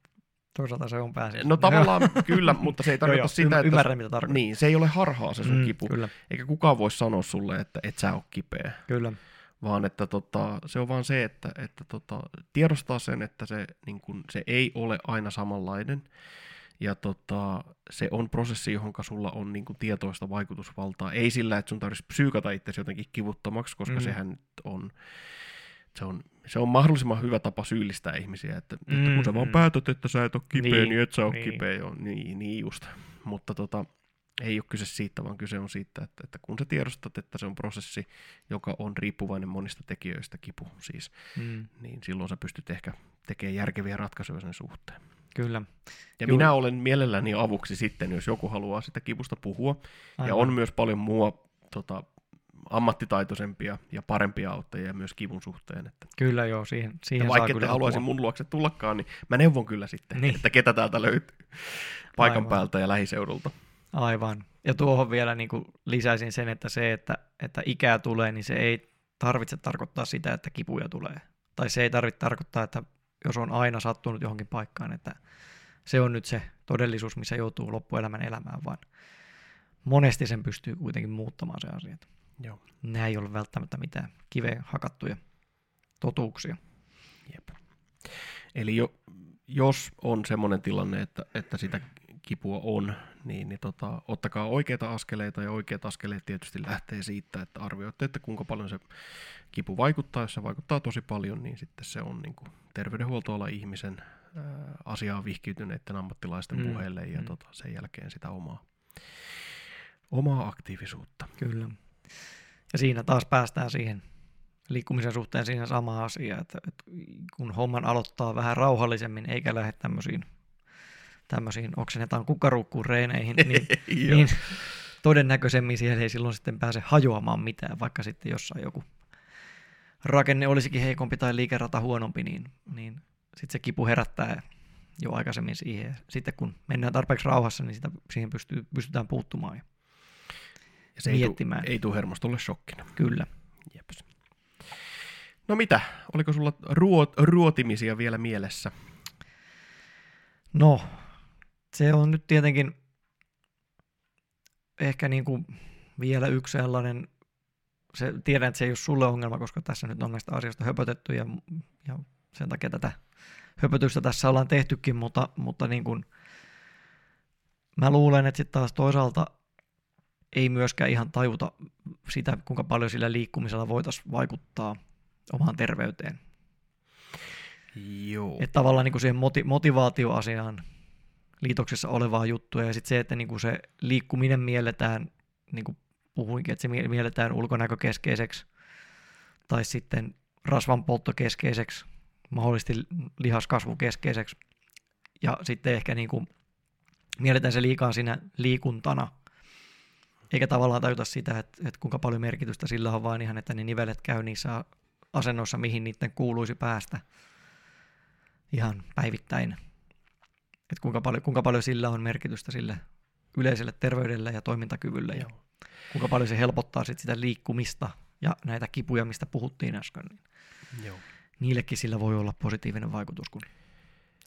toisaalta se on pääasiassa. no tavallaan kyllä, mutta se ei tarkoita joo, sitä, että ymmärrän, mitä tarkoittaa. niin, se ei ole harhaa se sun Mm, kipu, Kyllä, eikä kukaan voi sanoa sulle, että et sä ole kipeä, kyllä. Vaan että tota, se on vaan se, että, että tota, tiedostaa sen, että se, niin kun, se ei ole aina samanlainen, ja tota, se on prosessi, johon sulla on niin kun, tietoista vaikutusvaltaa. Ei sillä, että sun tarvitsisi psyykata itsesi jotenkin kivuttomaksi, koska Mm. sehän on, se on, se on mahdollisimman hyvä tapa syyllistää ihmisiä, että, mm. että kun sä vaan Mm. päätät, että sä et ole kipeä, Niin, niin, et sä ole niin. kipeä. Joo, niin, niin just. Mutta tota, ei ole kyse siitä, vaan kyse on siitä, että, että kun sä tiedostat, että se on prosessi, joka on riippuvainen monista tekijöistä, kipu siis, Mm, niin silloin sä pystyt ehkä tekemään järkeviä ratkaisuja sen suhteen. kyllä. Ja Juu. minä olen mielelläni avuksi sitten, jos joku haluaa sitä kivusta puhua. Ja Aivan. on myös paljon mua tota, ammattitaitoisempia ja parempia auttajia myös kivun suhteen. Että, Kyllä joo, siihen, siihen ja saa kyllä ette haluaisi apua. mun luokse tullakaan, niin mä neuvon kyllä sitten, niin. että ketä täältä löytyy paikan Aivan. päältä ja lähiseudulta. Aivan. Ja tuohon vielä niin kuin lisäisin sen, että se, että, että ikää tulee, niin se ei tarvitse tarkoittaa sitä, että kipuja tulee. Tai se ei tarvitse tarkoittaa, että jos on aina sattunut johonkin paikkaan, että se on nyt se todellisuus, missä joutuu loppuelämän elämään, vaan monesti sen pystyy kuitenkin muuttamaan se asia. Joo. Nämä ei ole välttämättä mitään kiveen hakattuja totuuksia. Jep. Eli jo, jos on semmoinen tilanne, että, että sitä kipua on, niin, niin tota, ottakaa oikeita askeleita, ja oikeat askeleet tietysti lähtee siitä, että arvioitte, että kuinka paljon se kipu vaikuttaa. Jos se vaikuttaa tosi paljon, niin sitten se on niin kuin terveydenhuoltoala ihmisen ää, asiaa vihkiytyneiden ammattilaisten Mm, puheelle, ja mm. tota, sen jälkeen sitä omaa, omaa aktiivisuutta. Kyllä. Ja siinä taas päästään siihen liikkumisen suhteen siinä sama asia, että, että kun homman aloittaa vähän rauhallisemmin eikä lähde tämmöisiin, tämmöisiin oksennetaan kukkaruukkuun reeneihin, niin, niin todennäköisemmin siellä ei silloin sitten pääse hajoamaan mitään, vaikka sitten jossain joku rakenne olisikin heikompi tai liikerata huonompi, niin, niin sitten se kipu herättää jo aikaisemmin siihen. Sitten kun mennään tarpeeksi rauhassa, niin sitä, siihen pystyy, pystytään puuttumaan ja, ja se miettimään. Ei tule hermostolle shokkina. Kyllä. Jeps. No mitä, oliko sulla ruot, ruotimisia vielä mielessä? No, se on nyt tietenkin ehkä niin kuin vielä yksi sellainen, se, tiedän, että se ei ole sulle ongelma, koska tässä nyt on näistä asioista höpötetty ja, ja sen takia tätä höpötystä tässä ollaan tehtykin, mutta, mutta niin kuin, mä luulen, että sitten taas toisaalta ei myöskään ihan tajuta sitä, kuinka paljon sillä liikkumisella voitaisiin vaikuttaa omaan terveyteen. Joo. Että tavallaan niin kuin siihen moti- motivaatioasiaan liitoksessa olevaa juttua ja sitten se, että niin kuin se liikkuminen mielletään, niin kuin puhuinkin, että se mielletään ulkonäkökeskeiseksi tai sitten rasvanpolttokeskeiseksi mahdollisesti lihaskasvukeskeiseksi. Ja sitten ehkä niin kuin mielletään se liikaa siinä liikuntana, eikä tavallaan tajuta sitä, että, että kuinka paljon merkitystä sillä on, vaan ihan, että ne nivelet käy niissä asennoissa, mihin niiden kuuluisi päästä ihan päivittäin. Että kuinka paljon, kuinka paljon sillä on merkitystä sille yleiselle terveydelle ja toimintakyvylle ja kuinka paljon se helpottaa sit sitä liikkumista ja näitä kipuja, mistä puhuttiin äsken. Niin Joo niillekin sillä voi olla positiivinen vaikutus, kun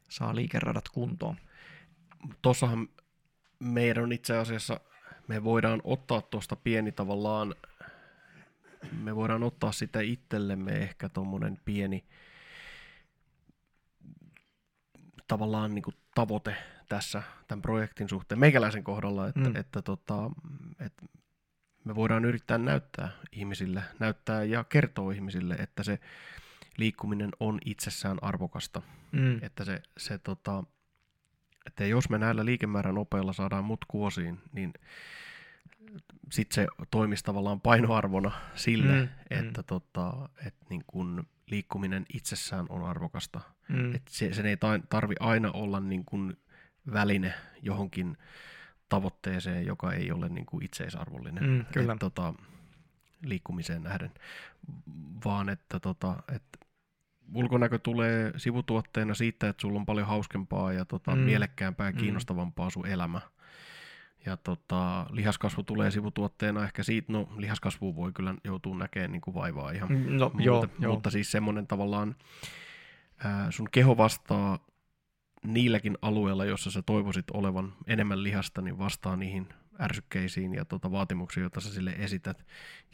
saa liikeradat kuntoon. Tuossahan meidän on itse asiassa, me voidaan ottaa tuosta pieni tavallaan, me voidaan ottaa sitä itsellemme ehkä tuommoinen pieni tavallaan niin kuin tavoite tässä tämän projektin suhteen meikäläisen kohdalla, että, mm. että, tota, että me voidaan yrittää näyttää ihmisille, näyttää ja kertoa ihmisille, että se liikkuminen on itsessään arvokasta. Mm. Että, se, se, tota, että jos me näillä liikemäärän nopeilla saadaan mut kuosiin, niin sitten se toimisi tavallaan painoarvona sille, mm. mm. että, mm. Tota, että niin kun liikkuminen itsessään on arvokasta. Mm. Että se, sen ei tarvi aina olla niin kun väline johonkin tavoitteeseen, joka ei ole niin kuin itseisarvollinen. Mm, kyllä. Et, tota, liikkumiseen nähden, vaan että, tota, että ulkonäkö tulee sivutuotteena siitä, että sulla on paljon hauskempaa ja tota, mm. mielekkäämpää ja mm. kiinnostavampaa sun elämä. Ja tota, lihaskasvu tulee sivutuotteena ehkä siitä, no lihaskasvu voi kyllä joutua näkemään niin kuin vaivaa ihan. Mm, no, muuta, joo, mutta joo. siis semmoinen tavallaan, ää, sun keho vastaa niilläkin alueilla, jossa sä toivoisit olevan enemmän lihasta, niin vastaa niihin ärsykkeisiin ja tota, vaatimuksiin, joita sä sille esität,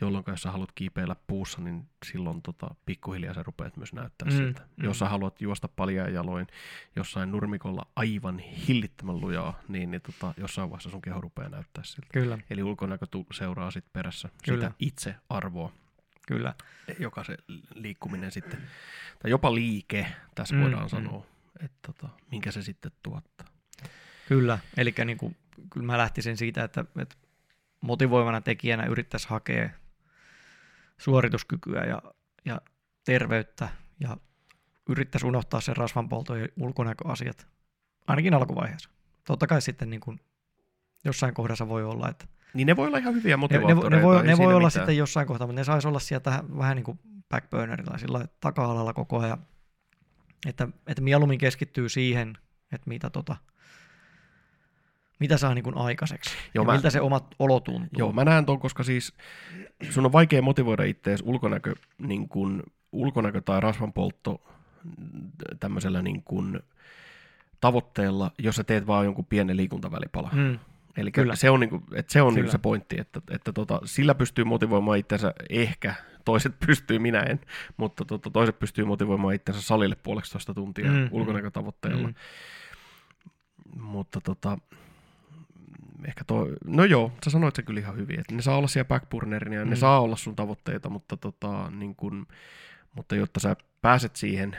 jolloin jos sä haluat kiipeillä puussa, niin silloin tota, pikkuhiljaa sä rupeat myös näyttää mm, siltä. Mm. Jos sä haluat juosta paljaan jaloin jossain nurmikolla aivan hillittömän lujaa, niin, niin tota, jossain vaiheessa sun keho rupeaa näyttää siltä. Kyllä. Eli ulkonäkö seuraa sitten perässä Kyllä. sitä itsearvoa. Kyllä. Joka se liikkuminen sitten, tai jopa liike, tässä mm, voidaan mm. sanoa, että tota, minkä se sitten tuottaa. Kyllä, eli niin kuin kyllä mä lähtisin siitä, että, että motivoivana tekijänä yrittäisi hakea suorituskykyä ja, ja terveyttä ja yrittäisi unohtaa sen rasvanpolto ja ulkonäköasiat, ainakin alkuvaiheessa. Totta kai sitten niin kuin jossain kohdassa voi olla, että... Niin ne voi olla ihan hyviä motivaattoreita. Ne, ne, voi, ne voi olla mitään. sitten jossain kohtaa, mutta ne saisi olla sieltä vähän niin kuin backburnerilla, sillä taka-alalla koko ajan. Että, että mieluummin keskittyy siihen, että mitä tota, mitä saa niin kuin aikaiseksi joo, mä, miltä se omat olo tuntuu. Joo, mä näen tuon, koska siis sun on vaikea motivoida itseäsi ulkonäkö, niin kuin, ulkonäkö tai rasvanpoltto tämmöisellä niin kuin, tavoitteella, jos sä teet vaan jonkun pienen liikuntavälipala. Mm. Eli Kyllä. se on, niin kuin, että se, on niin se pointti, että, että tota, sillä pystyy motivoimaan itsensä ehkä, toiset pystyy, minä en, mutta tota, toiset pystyy motivoimaan itsensä salille puolestoista tuntia mm, mm. ulkonäkötavoitteella. Mm. Mutta tota, ehkä to, no joo, sä sanoit se kyllä ihan hyvin, että ne saa olla siellä backburnerina ja mm. ne saa olla sun tavoitteita, mutta, tota, niin kun, mutta jotta sä pääset siihen,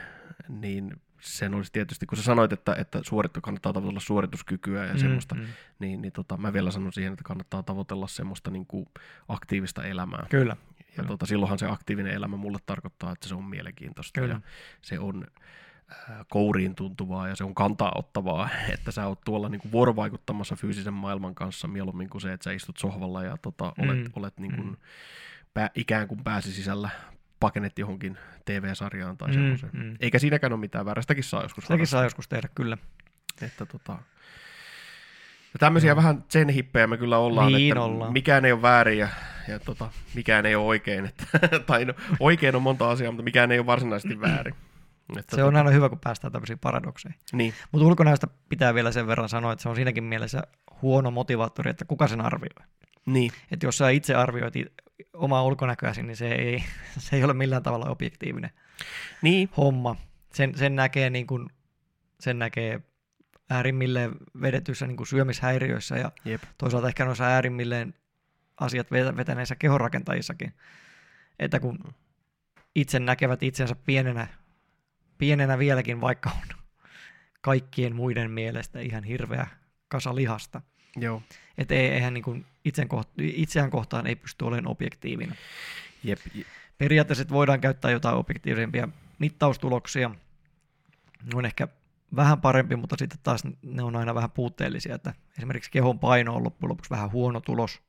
niin sen olisi tietysti, kun sä sanoit, että, että suorittu kannattaa tavoitella suorituskykyä ja mm, semmoista, mm. niin, niin tota, mä vielä sanon siihen, että kannattaa tavoitella semmoista niin kuin aktiivista elämää. Kyllä. Ja Kyllä. tota, silloinhan se aktiivinen elämä mulle tarkoittaa, että se on mielenkiintoista Kyllä. ja se on kouriin tuntuvaa ja se on kantaa ottavaa, että sä oot tuolla niinku vuorovaikuttamassa fyysisen maailman kanssa mieluummin kuin se, että sä istut sohvalla ja tota, olet, Mm. olet niinku Mm. pää, ikään kuin pääsi sisällä pakenet johonkin TV-sarjaan tai Mm, semmoiseen. mm. Eikä siinäkään ole mitään väärää, sitäkin saa joskus harrastaa. saa joskus tehdä, kyllä. Että tota... Ja tämmöisiä Joo. vähän sen hippejä me kyllä ollaan, Niin että ollaan. mikään ei ole väärin ja, ja tota, mikään ei ole oikein. Että, tai no, oikein on monta asiaa, mutta mikään ei ole varsinaisesti väärin. Että, Se on tota, aina hyvä, kun päästään tämmöisiin paradokseihin. Niin, Mutta ulkonäöstä pitää vielä sen verran sanoa, että se on siinäkin mielessä huono motivaattori, että kuka sen arvioi. niin, Että jos sä itse arvioit omaa ulkonäköäsi, niin se ei, se ei ole millään tavalla objektiivinen niin, homma. Sen, sen näkee, niin kuin, sen näkee äärimmilleen vedetyissä niin kuin syömishäiriöissä ja jep, toisaalta ehkä noissa äärimmilleen asiat vetä- vetäneissä kehonrakentajissakin. Että kun itse näkevät itsensä pienenä, pienenä vieläkin, vaikka on kaikkien muiden mielestä ihan hirveä kasa lihasta. joo, ei, eihän niin kuin itsen koht, itseään kohtaan ei pysty olemaan objektiivinen. jep, Periaatteessa voidaan käyttää jotain objektiivisempia mittaustuloksia. Ne on ehkä vähän parempi, mutta sitten taas ne on aina vähän puutteellisia. Että esimerkiksi kehon paino on loppujen lopuksi vähän huono tulos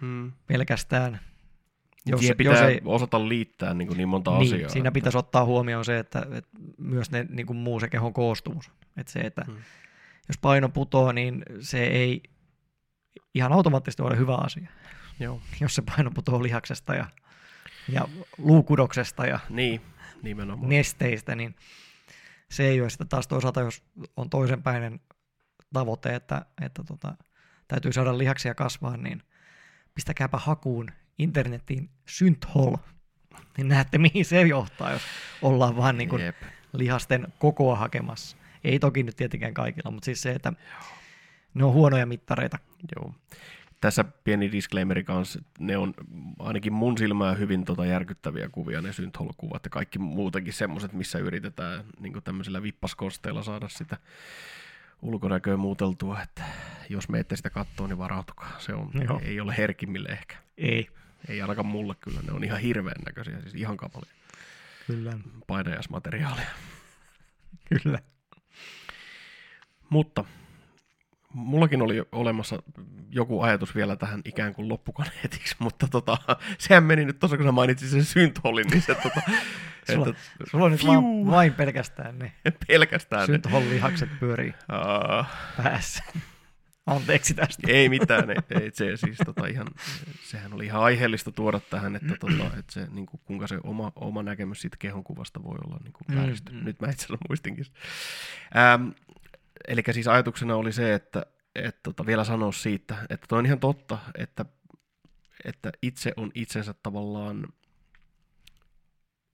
hmm. pelkästään. Jos, Jos, pitää jos ei, osata liittää niin, kuin niin monta niin, asiaa. siinä että- pitäisi ottaa huomioon se, että, että myös ne, niin kuin muu se kehon koostumus. Että se, että Hmm. jos paino putoo, niin se ei ihan automaattisesti ole hyvä asia. Joo, Jos se paino putoo lihaksesta ja, ja luukudoksesta ja niin, nimenomaan. nesteistä, niin se ei ole sitä taas toisaalta, jos on toisenpäinen tavoite, että, että tota, täytyy saada lihaksia kasvaa, niin pistäkääpä hakuun internetiin synthol, niin näette mihin se johtaa, jos ollaan vaan niin kuin Jep. lihasten kokoa hakemassa. Ei toki nyt tietenkään kaikilla, mutta siis se, että ne on huonoja mittareita. Joo. Tässä pieni disclaimeri kanssa, ne on ainakin mun silmää hyvin tota järkyttäviä kuvia, ne synthol-kuvat ja kaikki muutenkin semmoiset, missä yritetään niin tämmöisillä vippaskosteilla saada sitä ulkonäköä muuteltua, että jos me ette sitä katsoa, niin varautukaa. Se on, Joo. ei ole herkimmille ehkä. Ei. Ei ainakaan mulle kyllä, ne on ihan hirveän näköisiä, siis ihan kapalia Kyllä. painajasmateriaalia. Kyllä. Mutta mullakin oli olemassa joku ajatus vielä tähän ikään kuin loppukaneetiksi, mutta tota, sehän meni nyt tuossa, kun sä mainitsit sen syntholin, niin se tota, Sulla- että, Sulla on nyt vaan, vain pelkästään ne pelkästään ne. synthol-lihakset pyörii Uh, päässä. Anteeksi tästä. ei mitään, ei, ei se siis tota ihan, sehän oli ihan aiheellista tuoda tähän, että, tota, että se, niin kuin, kuinka se oma, oma näkemys siitä kehonkuvasta voi olla niin kuin Mm, vääristynyt. mm. Nyt mä itse asiassa muistinkin. Ähm, eli siis ajatuksena oli se, että et, tota, vielä sanoa siitä, että toi on ihan totta, että, että itse on itsensä tavallaan,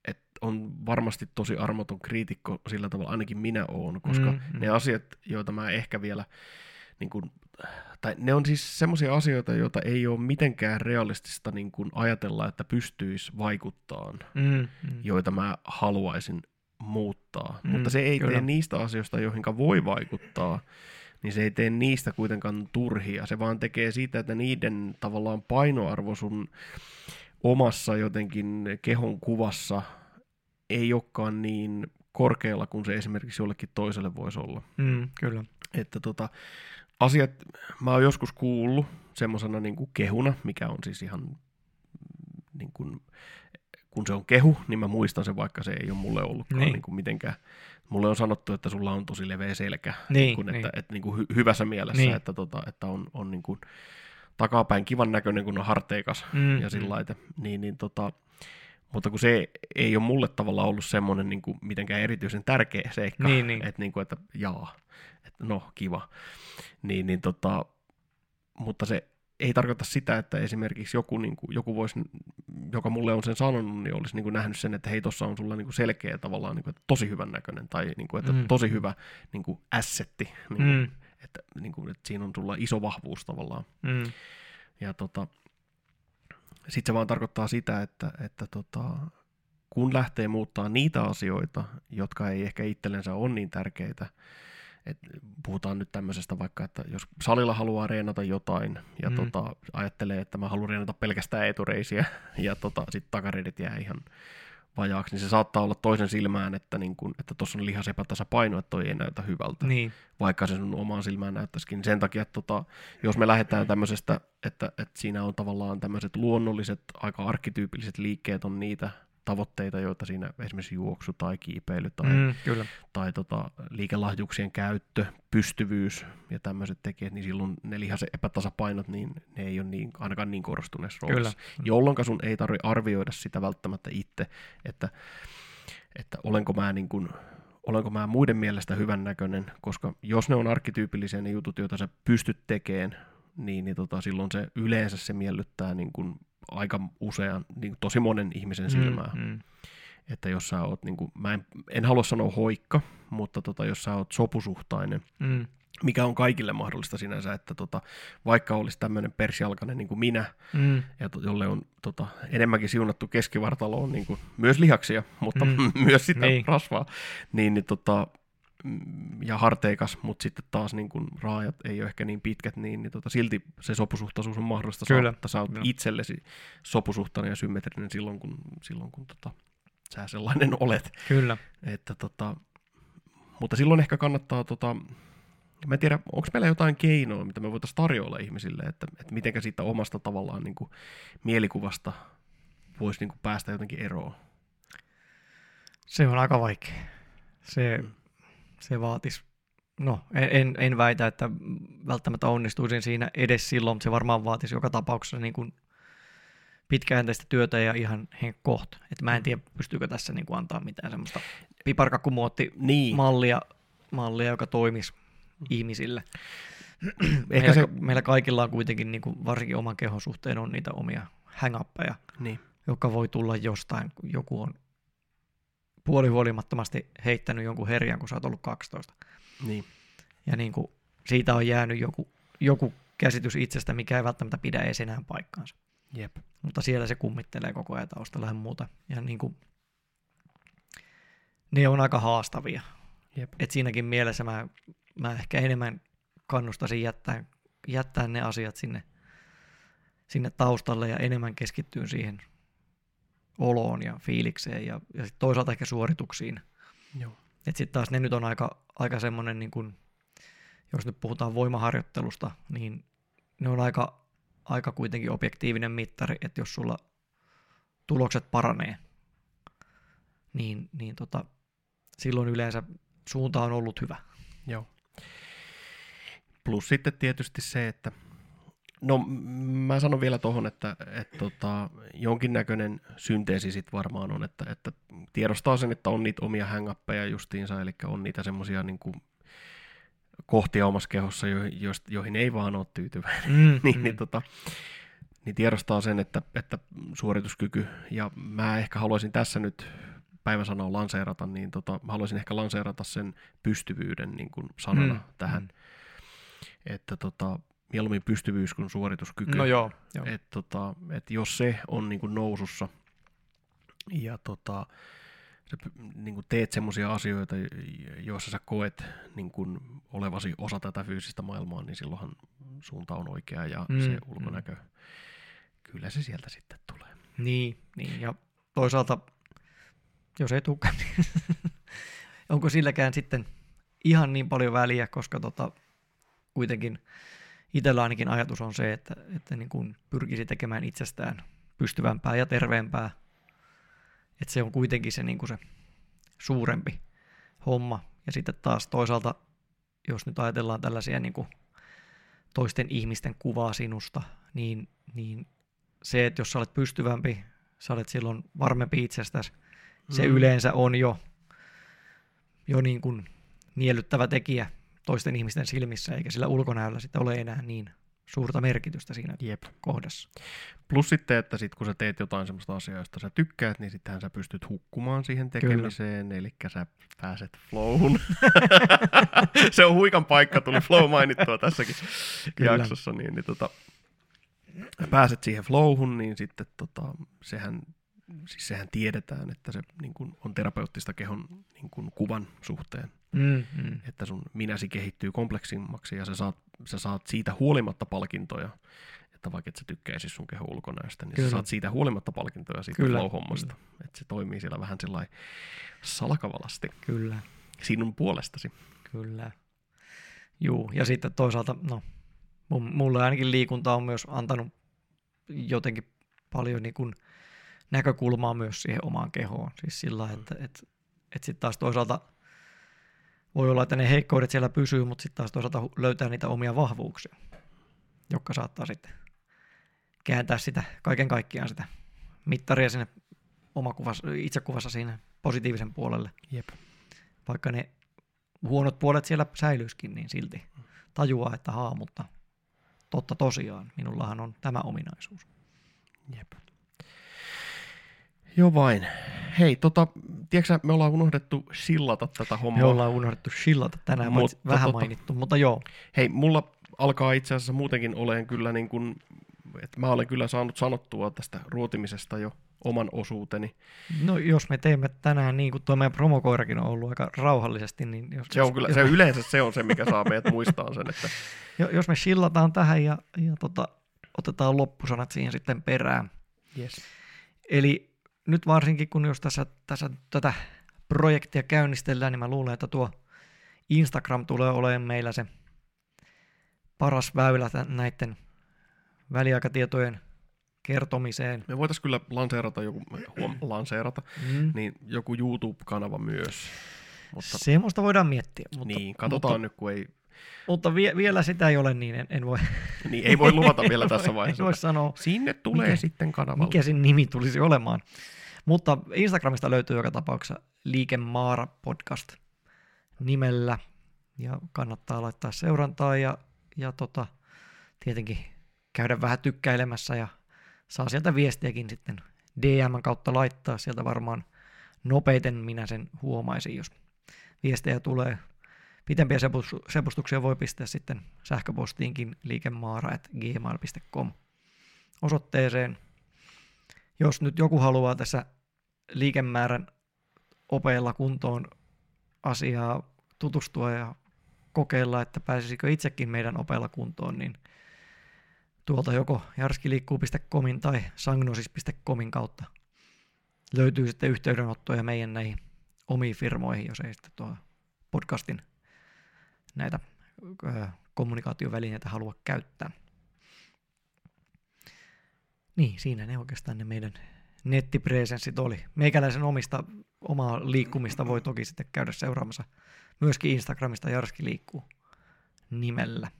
että on varmasti tosi armoton kriitikko sillä tavalla, ainakin minä oon, koska Mm, mm. ne asiat, joita mä ehkä vielä, niin kuin, tai ne on siis semmoisia asioita, joita ei ole mitenkään realistista niin kuin ajatella, että pystyisi vaikuttaa, Mm, mm. joita mä haluaisin muuttaa. Mm, Mutta se ei kyllä. tee niistä asioista, joihin voi vaikuttaa, niin se ei tee niistä kuitenkaan turhia. Se vaan tekee siitä, että niiden tavallaan painoarvo sun omassa jotenkin kehon kuvassa ei olekaan niin korkealla kuin se esimerkiksi jollekin toiselle voisi olla. Mm, kyllä. Että tota, asiat, mä oon joskus kuullut semmoisena niin kuin kehuna, mikä on siis ihan mm, niin kuin, kun se on kehu, niin mä muistan sen, vaikka se ei ole mulle ollutkaan Niin. niin. Kuin mitenkään. Mulle on sanottu, että sulla on tosi leveä selkä, Niin, kun, niin. että, että niin kuin hy- hyvässä mielessä, Niin. että, tota, että on, on niin kuin takapäin kivan näköinen, kun on harteikas Mm, ja sillä mm. niin, niin tota, mutta kun se ei ole mulle tavallaan ollut semmoinen niin kuin mitenkään erityisen tärkeä seikka, Niin, niin. että, niin kuin, että jaa, no kiva, niin, niin tota, mutta se ei tarkoita sitä, että esimerkiksi joku, niin kuin, joku voisi, joka mulle on sen sanonut, niin olisi niin kuin nähnyt sen, että hei, tuossa on sulla niin kuin selkeä tavallaan niin kuin, että tosi hyvän näköinen tai niin kuin, että Mm. tosi hyvä niin kuin assetti, niin kuin, Mm, että, niin kuin, että siinä on sulla iso vahvuus tavallaan. mm, Ja tota, sitten se vaan tarkoittaa sitä, että, että tota, kun lähtee muuttaa niitä asioita, jotka ei ehkä itsellensä ole niin tärkeitä, et puhutaan nyt tämmöisestä vaikka, että jos salilla haluaa reenata jotain ja mm. tota, ajattelee, että mä haluan reenata pelkästään etureisiä ja tota, sitten takareidet jää ihan vajaaksi, niin se saattaa olla toisen silmään, että niin kun, että tuossa on lihas epätasapaino, että toi ei näytä hyvältä, Niin, vaikka se sun omaan silmään näyttäisikin. Sen takia, että tota, jos me lähdetään tämmöisestä, että, että siinä on tavallaan tämmöiset luonnolliset, aika arkkityypilliset liikkeet on niitä tavoitteita, joita siinä esimerkiksi juoksu tai kiipeily tai, mm. mm, kyllä. tai tota, liikelahjuuksien käyttö, pystyvyys ja tämmöiset tekijät, niin silloin ne lihasen epätasapainot, niin ne ei ole niin, ainakaan niin korostuneessa roolissa. Kyllä. Jolloin sun ei tarvitse arvioida sitä välttämättä itse, että, että olenko mä niin kuin, olenko mä muiden mielestä hyvän näköinen, koska jos ne on arkkityypillisiä ne jutut, joita sä pystyt tekemään, niin, niin tota, silloin se yleensä se miellyttää niin kuin aika usean, niin kuin tosi monen ihmisen silmää. Mm, mm. Että jos sä oot, niin kuin, mä en, en halua sanoa hoikka, mutta tota, jos sä oot sopusuhtainen, Mm, mikä on kaikille mahdollista sinänsä, että tota, vaikka olisi tämmöinen persialkainen niin kuin minä, mm, ja to, jolle on tota, enemmänkin siunattu keskivartaloon niin kuin, myös lihaksia, mutta Mm. mm. myös sitä Niin. rasvaa, niin, niin tota, mm, ja harteikas, mutta sitten taas niin kuin raajat ei ole ehkä niin pitkät, niin, niin tota, silti se sopusuhtaisuus on mahdollista Kyllä. saada, että sä oot Joo. itsellesi sopusuhtainen ja symmetrinen silloin, kun, silloin, kun tota, sä sellainen olet. kyllä. Että tota, mutta silloin ehkä kannattaa, tota, mä en tiedä, onko meillä jotain keinoa, mitä me voitaisiin tarjoilla ihmisille, että, että mitenkä siitä omasta tavallaan niin kuin, mielikuvasta voisi niin kuin, päästä jotenkin eroon. Se on aika vaikea. Se, Mm. Se vaatisi, no en, en, väitä, että välttämättä onnistuisin siinä edes silloin, mutta se varmaan vaatisi joka tapauksessa niin kuin pitkäjänteistä työtä ja ihan kohta. Että mä en tiedä, pystyykö tässä niin kuin antaa mitään semmoista piparkakkumuotti Niin, mallia, mallia, joka toimisi ihmisille. ehkä meillä, se, meillä kaikilla on kuitenkin, niin kuin varsinkin oman kehon suhteen, on niitä omia hang niin, joka voi tulla jostain, kun joku on puolihuolimattomasti heittänyt jonkun herjan, kun sä oot ollut 12. niin, Ja niin kuin siitä on jäänyt joku, joku käsitys itsestä, mikä ei välttämättä pidä edes enää paikkaansa. jep, Mutta siellä se kummittelee koko ajan taustalla ja muuta. Ja niin kuin, ne on aika haastavia. jep, Et siinäkin mielessä mä, mä ehkä enemmän kannustaisin jättää, jättää ne asiat sinne, sinne taustalle ja enemmän keskittyä siihen oloon ja fiilikseen ja, ja sit toisaalta ehkä suorituksiin. joo, Et sitten taas ne nyt on aika, aika semmoinen, niin kun, jos nyt puhutaan voimaharjoittelusta, niin ne on aika, aika kuitenkin objektiivinen mittari, että jos sulla tulokset paranee, niin, niin tota, silloin yleensä suunta on ollut hyvä. joo. Plus sitten tietysti se, että No mä sanon vielä tuohon, että, että tota, jonkinnäköinen synteesi sit varmaan on, että, että tiedostaa sen, että on niitä omia hängappeja justiinsa, eli on niitä semmoisia niin kohtia omassa kehossa, jo, joist- joihin ei vaan ole tyytyväinen, Mm, niin, niin, tota, niin tiedostaa sen, että, että suorituskyky, ja mä ehkä haluaisin tässä nyt päivän sanoa lanseerata, niin tota, mä haluaisin ehkä lanseerata sen pystyvyyden niin kuin sanana Mm, tähän, mm. että tota, mieluummin pystyvyys kuin suorituskyky. No joo, joo. Et, tota, et jos se on niin kuin nousussa ja tota, sä niin kuin teet semmoisia asioita, jo- joissa sä koet niin kuin olevasi osa tätä fyysistä maailmaa, niin silloinhan suunta on oikea ja Mm, mm, se mm. ulkonäkö, kyllä se sieltä sitten tulee. Niin, niin, ja toisaalta, jos ei tulekaan, niin onko silläkään sitten ihan niin paljon väliä, koska tota, kuitenkin itsellä ainakin ajatus on se, että, että niin kuin pyrkisi tekemään itsestään pystyvämpää ja terveempää. Että se on kuitenkin se, niin kuin se suurempi homma. Ja sitten taas toisaalta, jos nyt ajatellaan tällaisia niin kuin toisten ihmisten kuvaa sinusta, niin, niin se, että jos sä olet pystyvämpi, sä olet silloin varmempi itsestäsi. Se Mm. yleensä on jo, jo niin kuin miellyttävä tekijä toisten ihmisten silmissä, eikä sillä ulkonäöllä sitten ole enää niin suurta merkitystä siinä Jep. kohdassa. Plus sitten, että sit kun sä teet jotain semmoista asiaa, josta sä tykkäät, niin sittenhän sä pystyt hukkumaan siihen tekemiseen, eli sä pääset flowhun. se on huikan paikka, tuli flow mainittua tässäkin Kyllä. jaksossa, niin, niin tota, pääset siihen flowhun, niin sitten tota, sehän, siis sehän tiedetään, että se niin kun, on terapeuttista kehon niin kun, kuvan suhteen. Mm, mm. että sun minäsi kehittyy kompleksimmaksi ja sä saat, sä saat siitä huolimatta palkintoja. Että vaikka et sä tykkäisi sun kehon ulkonäöstä, niin Kyllä. sä saat siitä huolimatta palkintoja siitä Kyllä, flow-hommasta. Että se toimii siellä vähän sillä salakavalasti Kyllä, sinun puolestasi. kyllä. Juu, ja sitten toisaalta, no, mulle ainakin liikunta on myös antanut jotenkin paljon niin kuin näkökulmaa myös siihen omaan kehoon. Siis sillä lailla, että et, et sitten taas toisaalta voi olla, että ne heikkoudet siellä pysyy, mutta sitten taas toisaalta löytää niitä omia vahvuuksia, jotka saattaa sitten kääntää sitä kaiken kaikkiaan sitä mittaria sinne omakuvassa, itsekuvassa siinä positiivisen puolelle. Jep. Vaikka ne huonot puolet siellä säilyiskin, niin silti tajuaa, että haa, mutta totta tosiaan, minullahan on tämä ominaisuus. Jep. Joo vain. Hei, tota, tiedätkö me ollaan unohdettu sillata tätä hommaa. Me ollaan unohdettu shillata tänään, Mutta mutta vähän tota- mainittu, mutta joo. Hei, mulla alkaa itse asiassa muutenkin olen kyllä niin kuin, että mä olen kyllä saanut sanottua tästä ruotimisesta jo oman osuuteni. No jos me teemme tänään niin kuin tuo meidän promokoirakin on ollut aika rauhallisesti, niin jos, Se on kyllä, jos, se yleensä se on se, mikä saa meidät muistaa sen, että jo- jos me shillataan tähän ja, ja tota, otetaan loppusanat siihen sitten perään. yes. Eli nyt varsinkin, kun jos tässä, tässä tätä projektia käynnistellään, niin mä luulen, että tuo Instagram tulee olemaan meillä se paras väylä näiden väliaikatietojen kertomiseen. me voitaisiin kyllä lanseerata joku, huom, lanseerata, Mm. niin joku YouTube-kanava myös. Mutta Semmoista voidaan miettiä, mutta, niin, katsotaan mutta, nyt, kun ei, mutta vie, vielä sitä ei ole, niin en, en voi, niin ei voi luvata vielä tässä vaiheessa. voi sanoa, Sinne tulee Mikä- sitten kanavalle. mikä sen nimi tulisi olemaan. Mutta Instagramista löytyy joka tapauksessa Liikemaara podcast nimellä. Ja kannattaa laittaa seurantaa ja, ja tota, tietenkin käydä vähän tykkäilemässä ja saa sieltä viestiäkin sitten DM kautta laittaa. Sieltä varmaan nopeiten minä sen huomaisin, jos viestejä tulee. Pitempiä sepus- sepustuksia voi pistää sitten sähköpostiinkin liikemaara.gmail.com osoitteeseen. Jos nyt joku haluaa tässä liikemäärän opeilla kuntoon asiaa tutustua ja kokeilla, että pääsisikö itsekin meidän opeilla kuntoon, niin tuolta joko jarskiliikkuu.comin tai sangnosis.comin kautta löytyy sitten yhteydenottoja meidän näihin omiin firmoihin, jos ei sitten tuo podcastin näitä ö, kommunikaatiovälineitä halua käyttää. Niin, siinä ne oikeastaan ne meidän nettipresenssit oli. Meikäläisen omista, omaa liikkumista voi toki sitten käydä seuraamassa myöskin Instagramista Jarski liikkuu nimellä.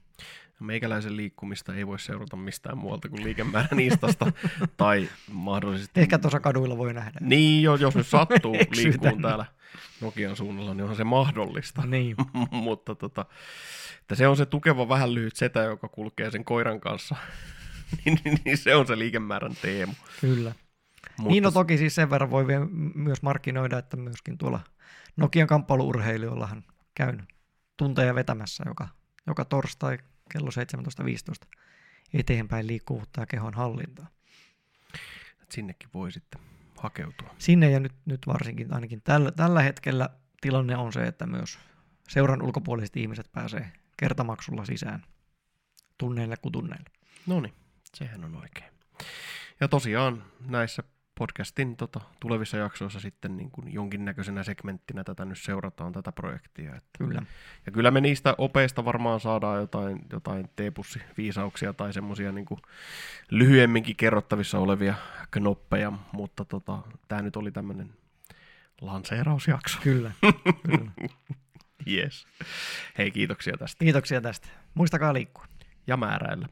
Meikäläisen liikkumista ei voi seurata mistään muualta kuin liikemäärän Instasta tai mahdollisesti... Ehkä tuossa kaduilla voi nähdä. Niin, jo, jos nyt sattuu liikkuun täällä Nokian suunnalla, niin onhan se mahdollista. Niin, Mutta tota, että se on se tukeva vähän lyhyt setä, joka kulkee sen koiran kanssa. niin, niin, niin se on se liikemäärän teemu. kyllä. Mutta Niin no toki siis sen verran voi vielä myös markkinoida, että myöskin tuolla Nokian kamppailuurheilijoillahan käyn tunteja vetämässä joka, joka torstai kello 17.15 eteenpäin liikkuvuutta ja kehon hallintaa. sinnekin voi sitten hakeutua. Sinne ja nyt, nyt varsinkin ainakin tällä, tällä hetkellä tilanne on se, että myös seuran ulkopuoliset ihmiset pääsee kertamaksulla sisään tunneille kuin tunneille. No niin, sehän on oikein. Ja tosiaan näissä podcastin tota, tulevissa jaksoissa sitten niin kuin jonkinnäköisenä segmenttinä tätä nyt seurataan tätä projektia. Että, Kyllä. ja kyllä me niistä opeista varmaan saadaan jotain, jotain teepussi-viisauksia tai semmoisia niin lyhyemminkin kerrottavissa olevia knoppeja, mutta tota, tämä nyt oli tämmöinen lanseerausjakso. Kyllä. Kyllä. Yes. Hei, kiitoksia tästä. Kiitoksia tästä. Muistakaa liikkua. Ja määräillä.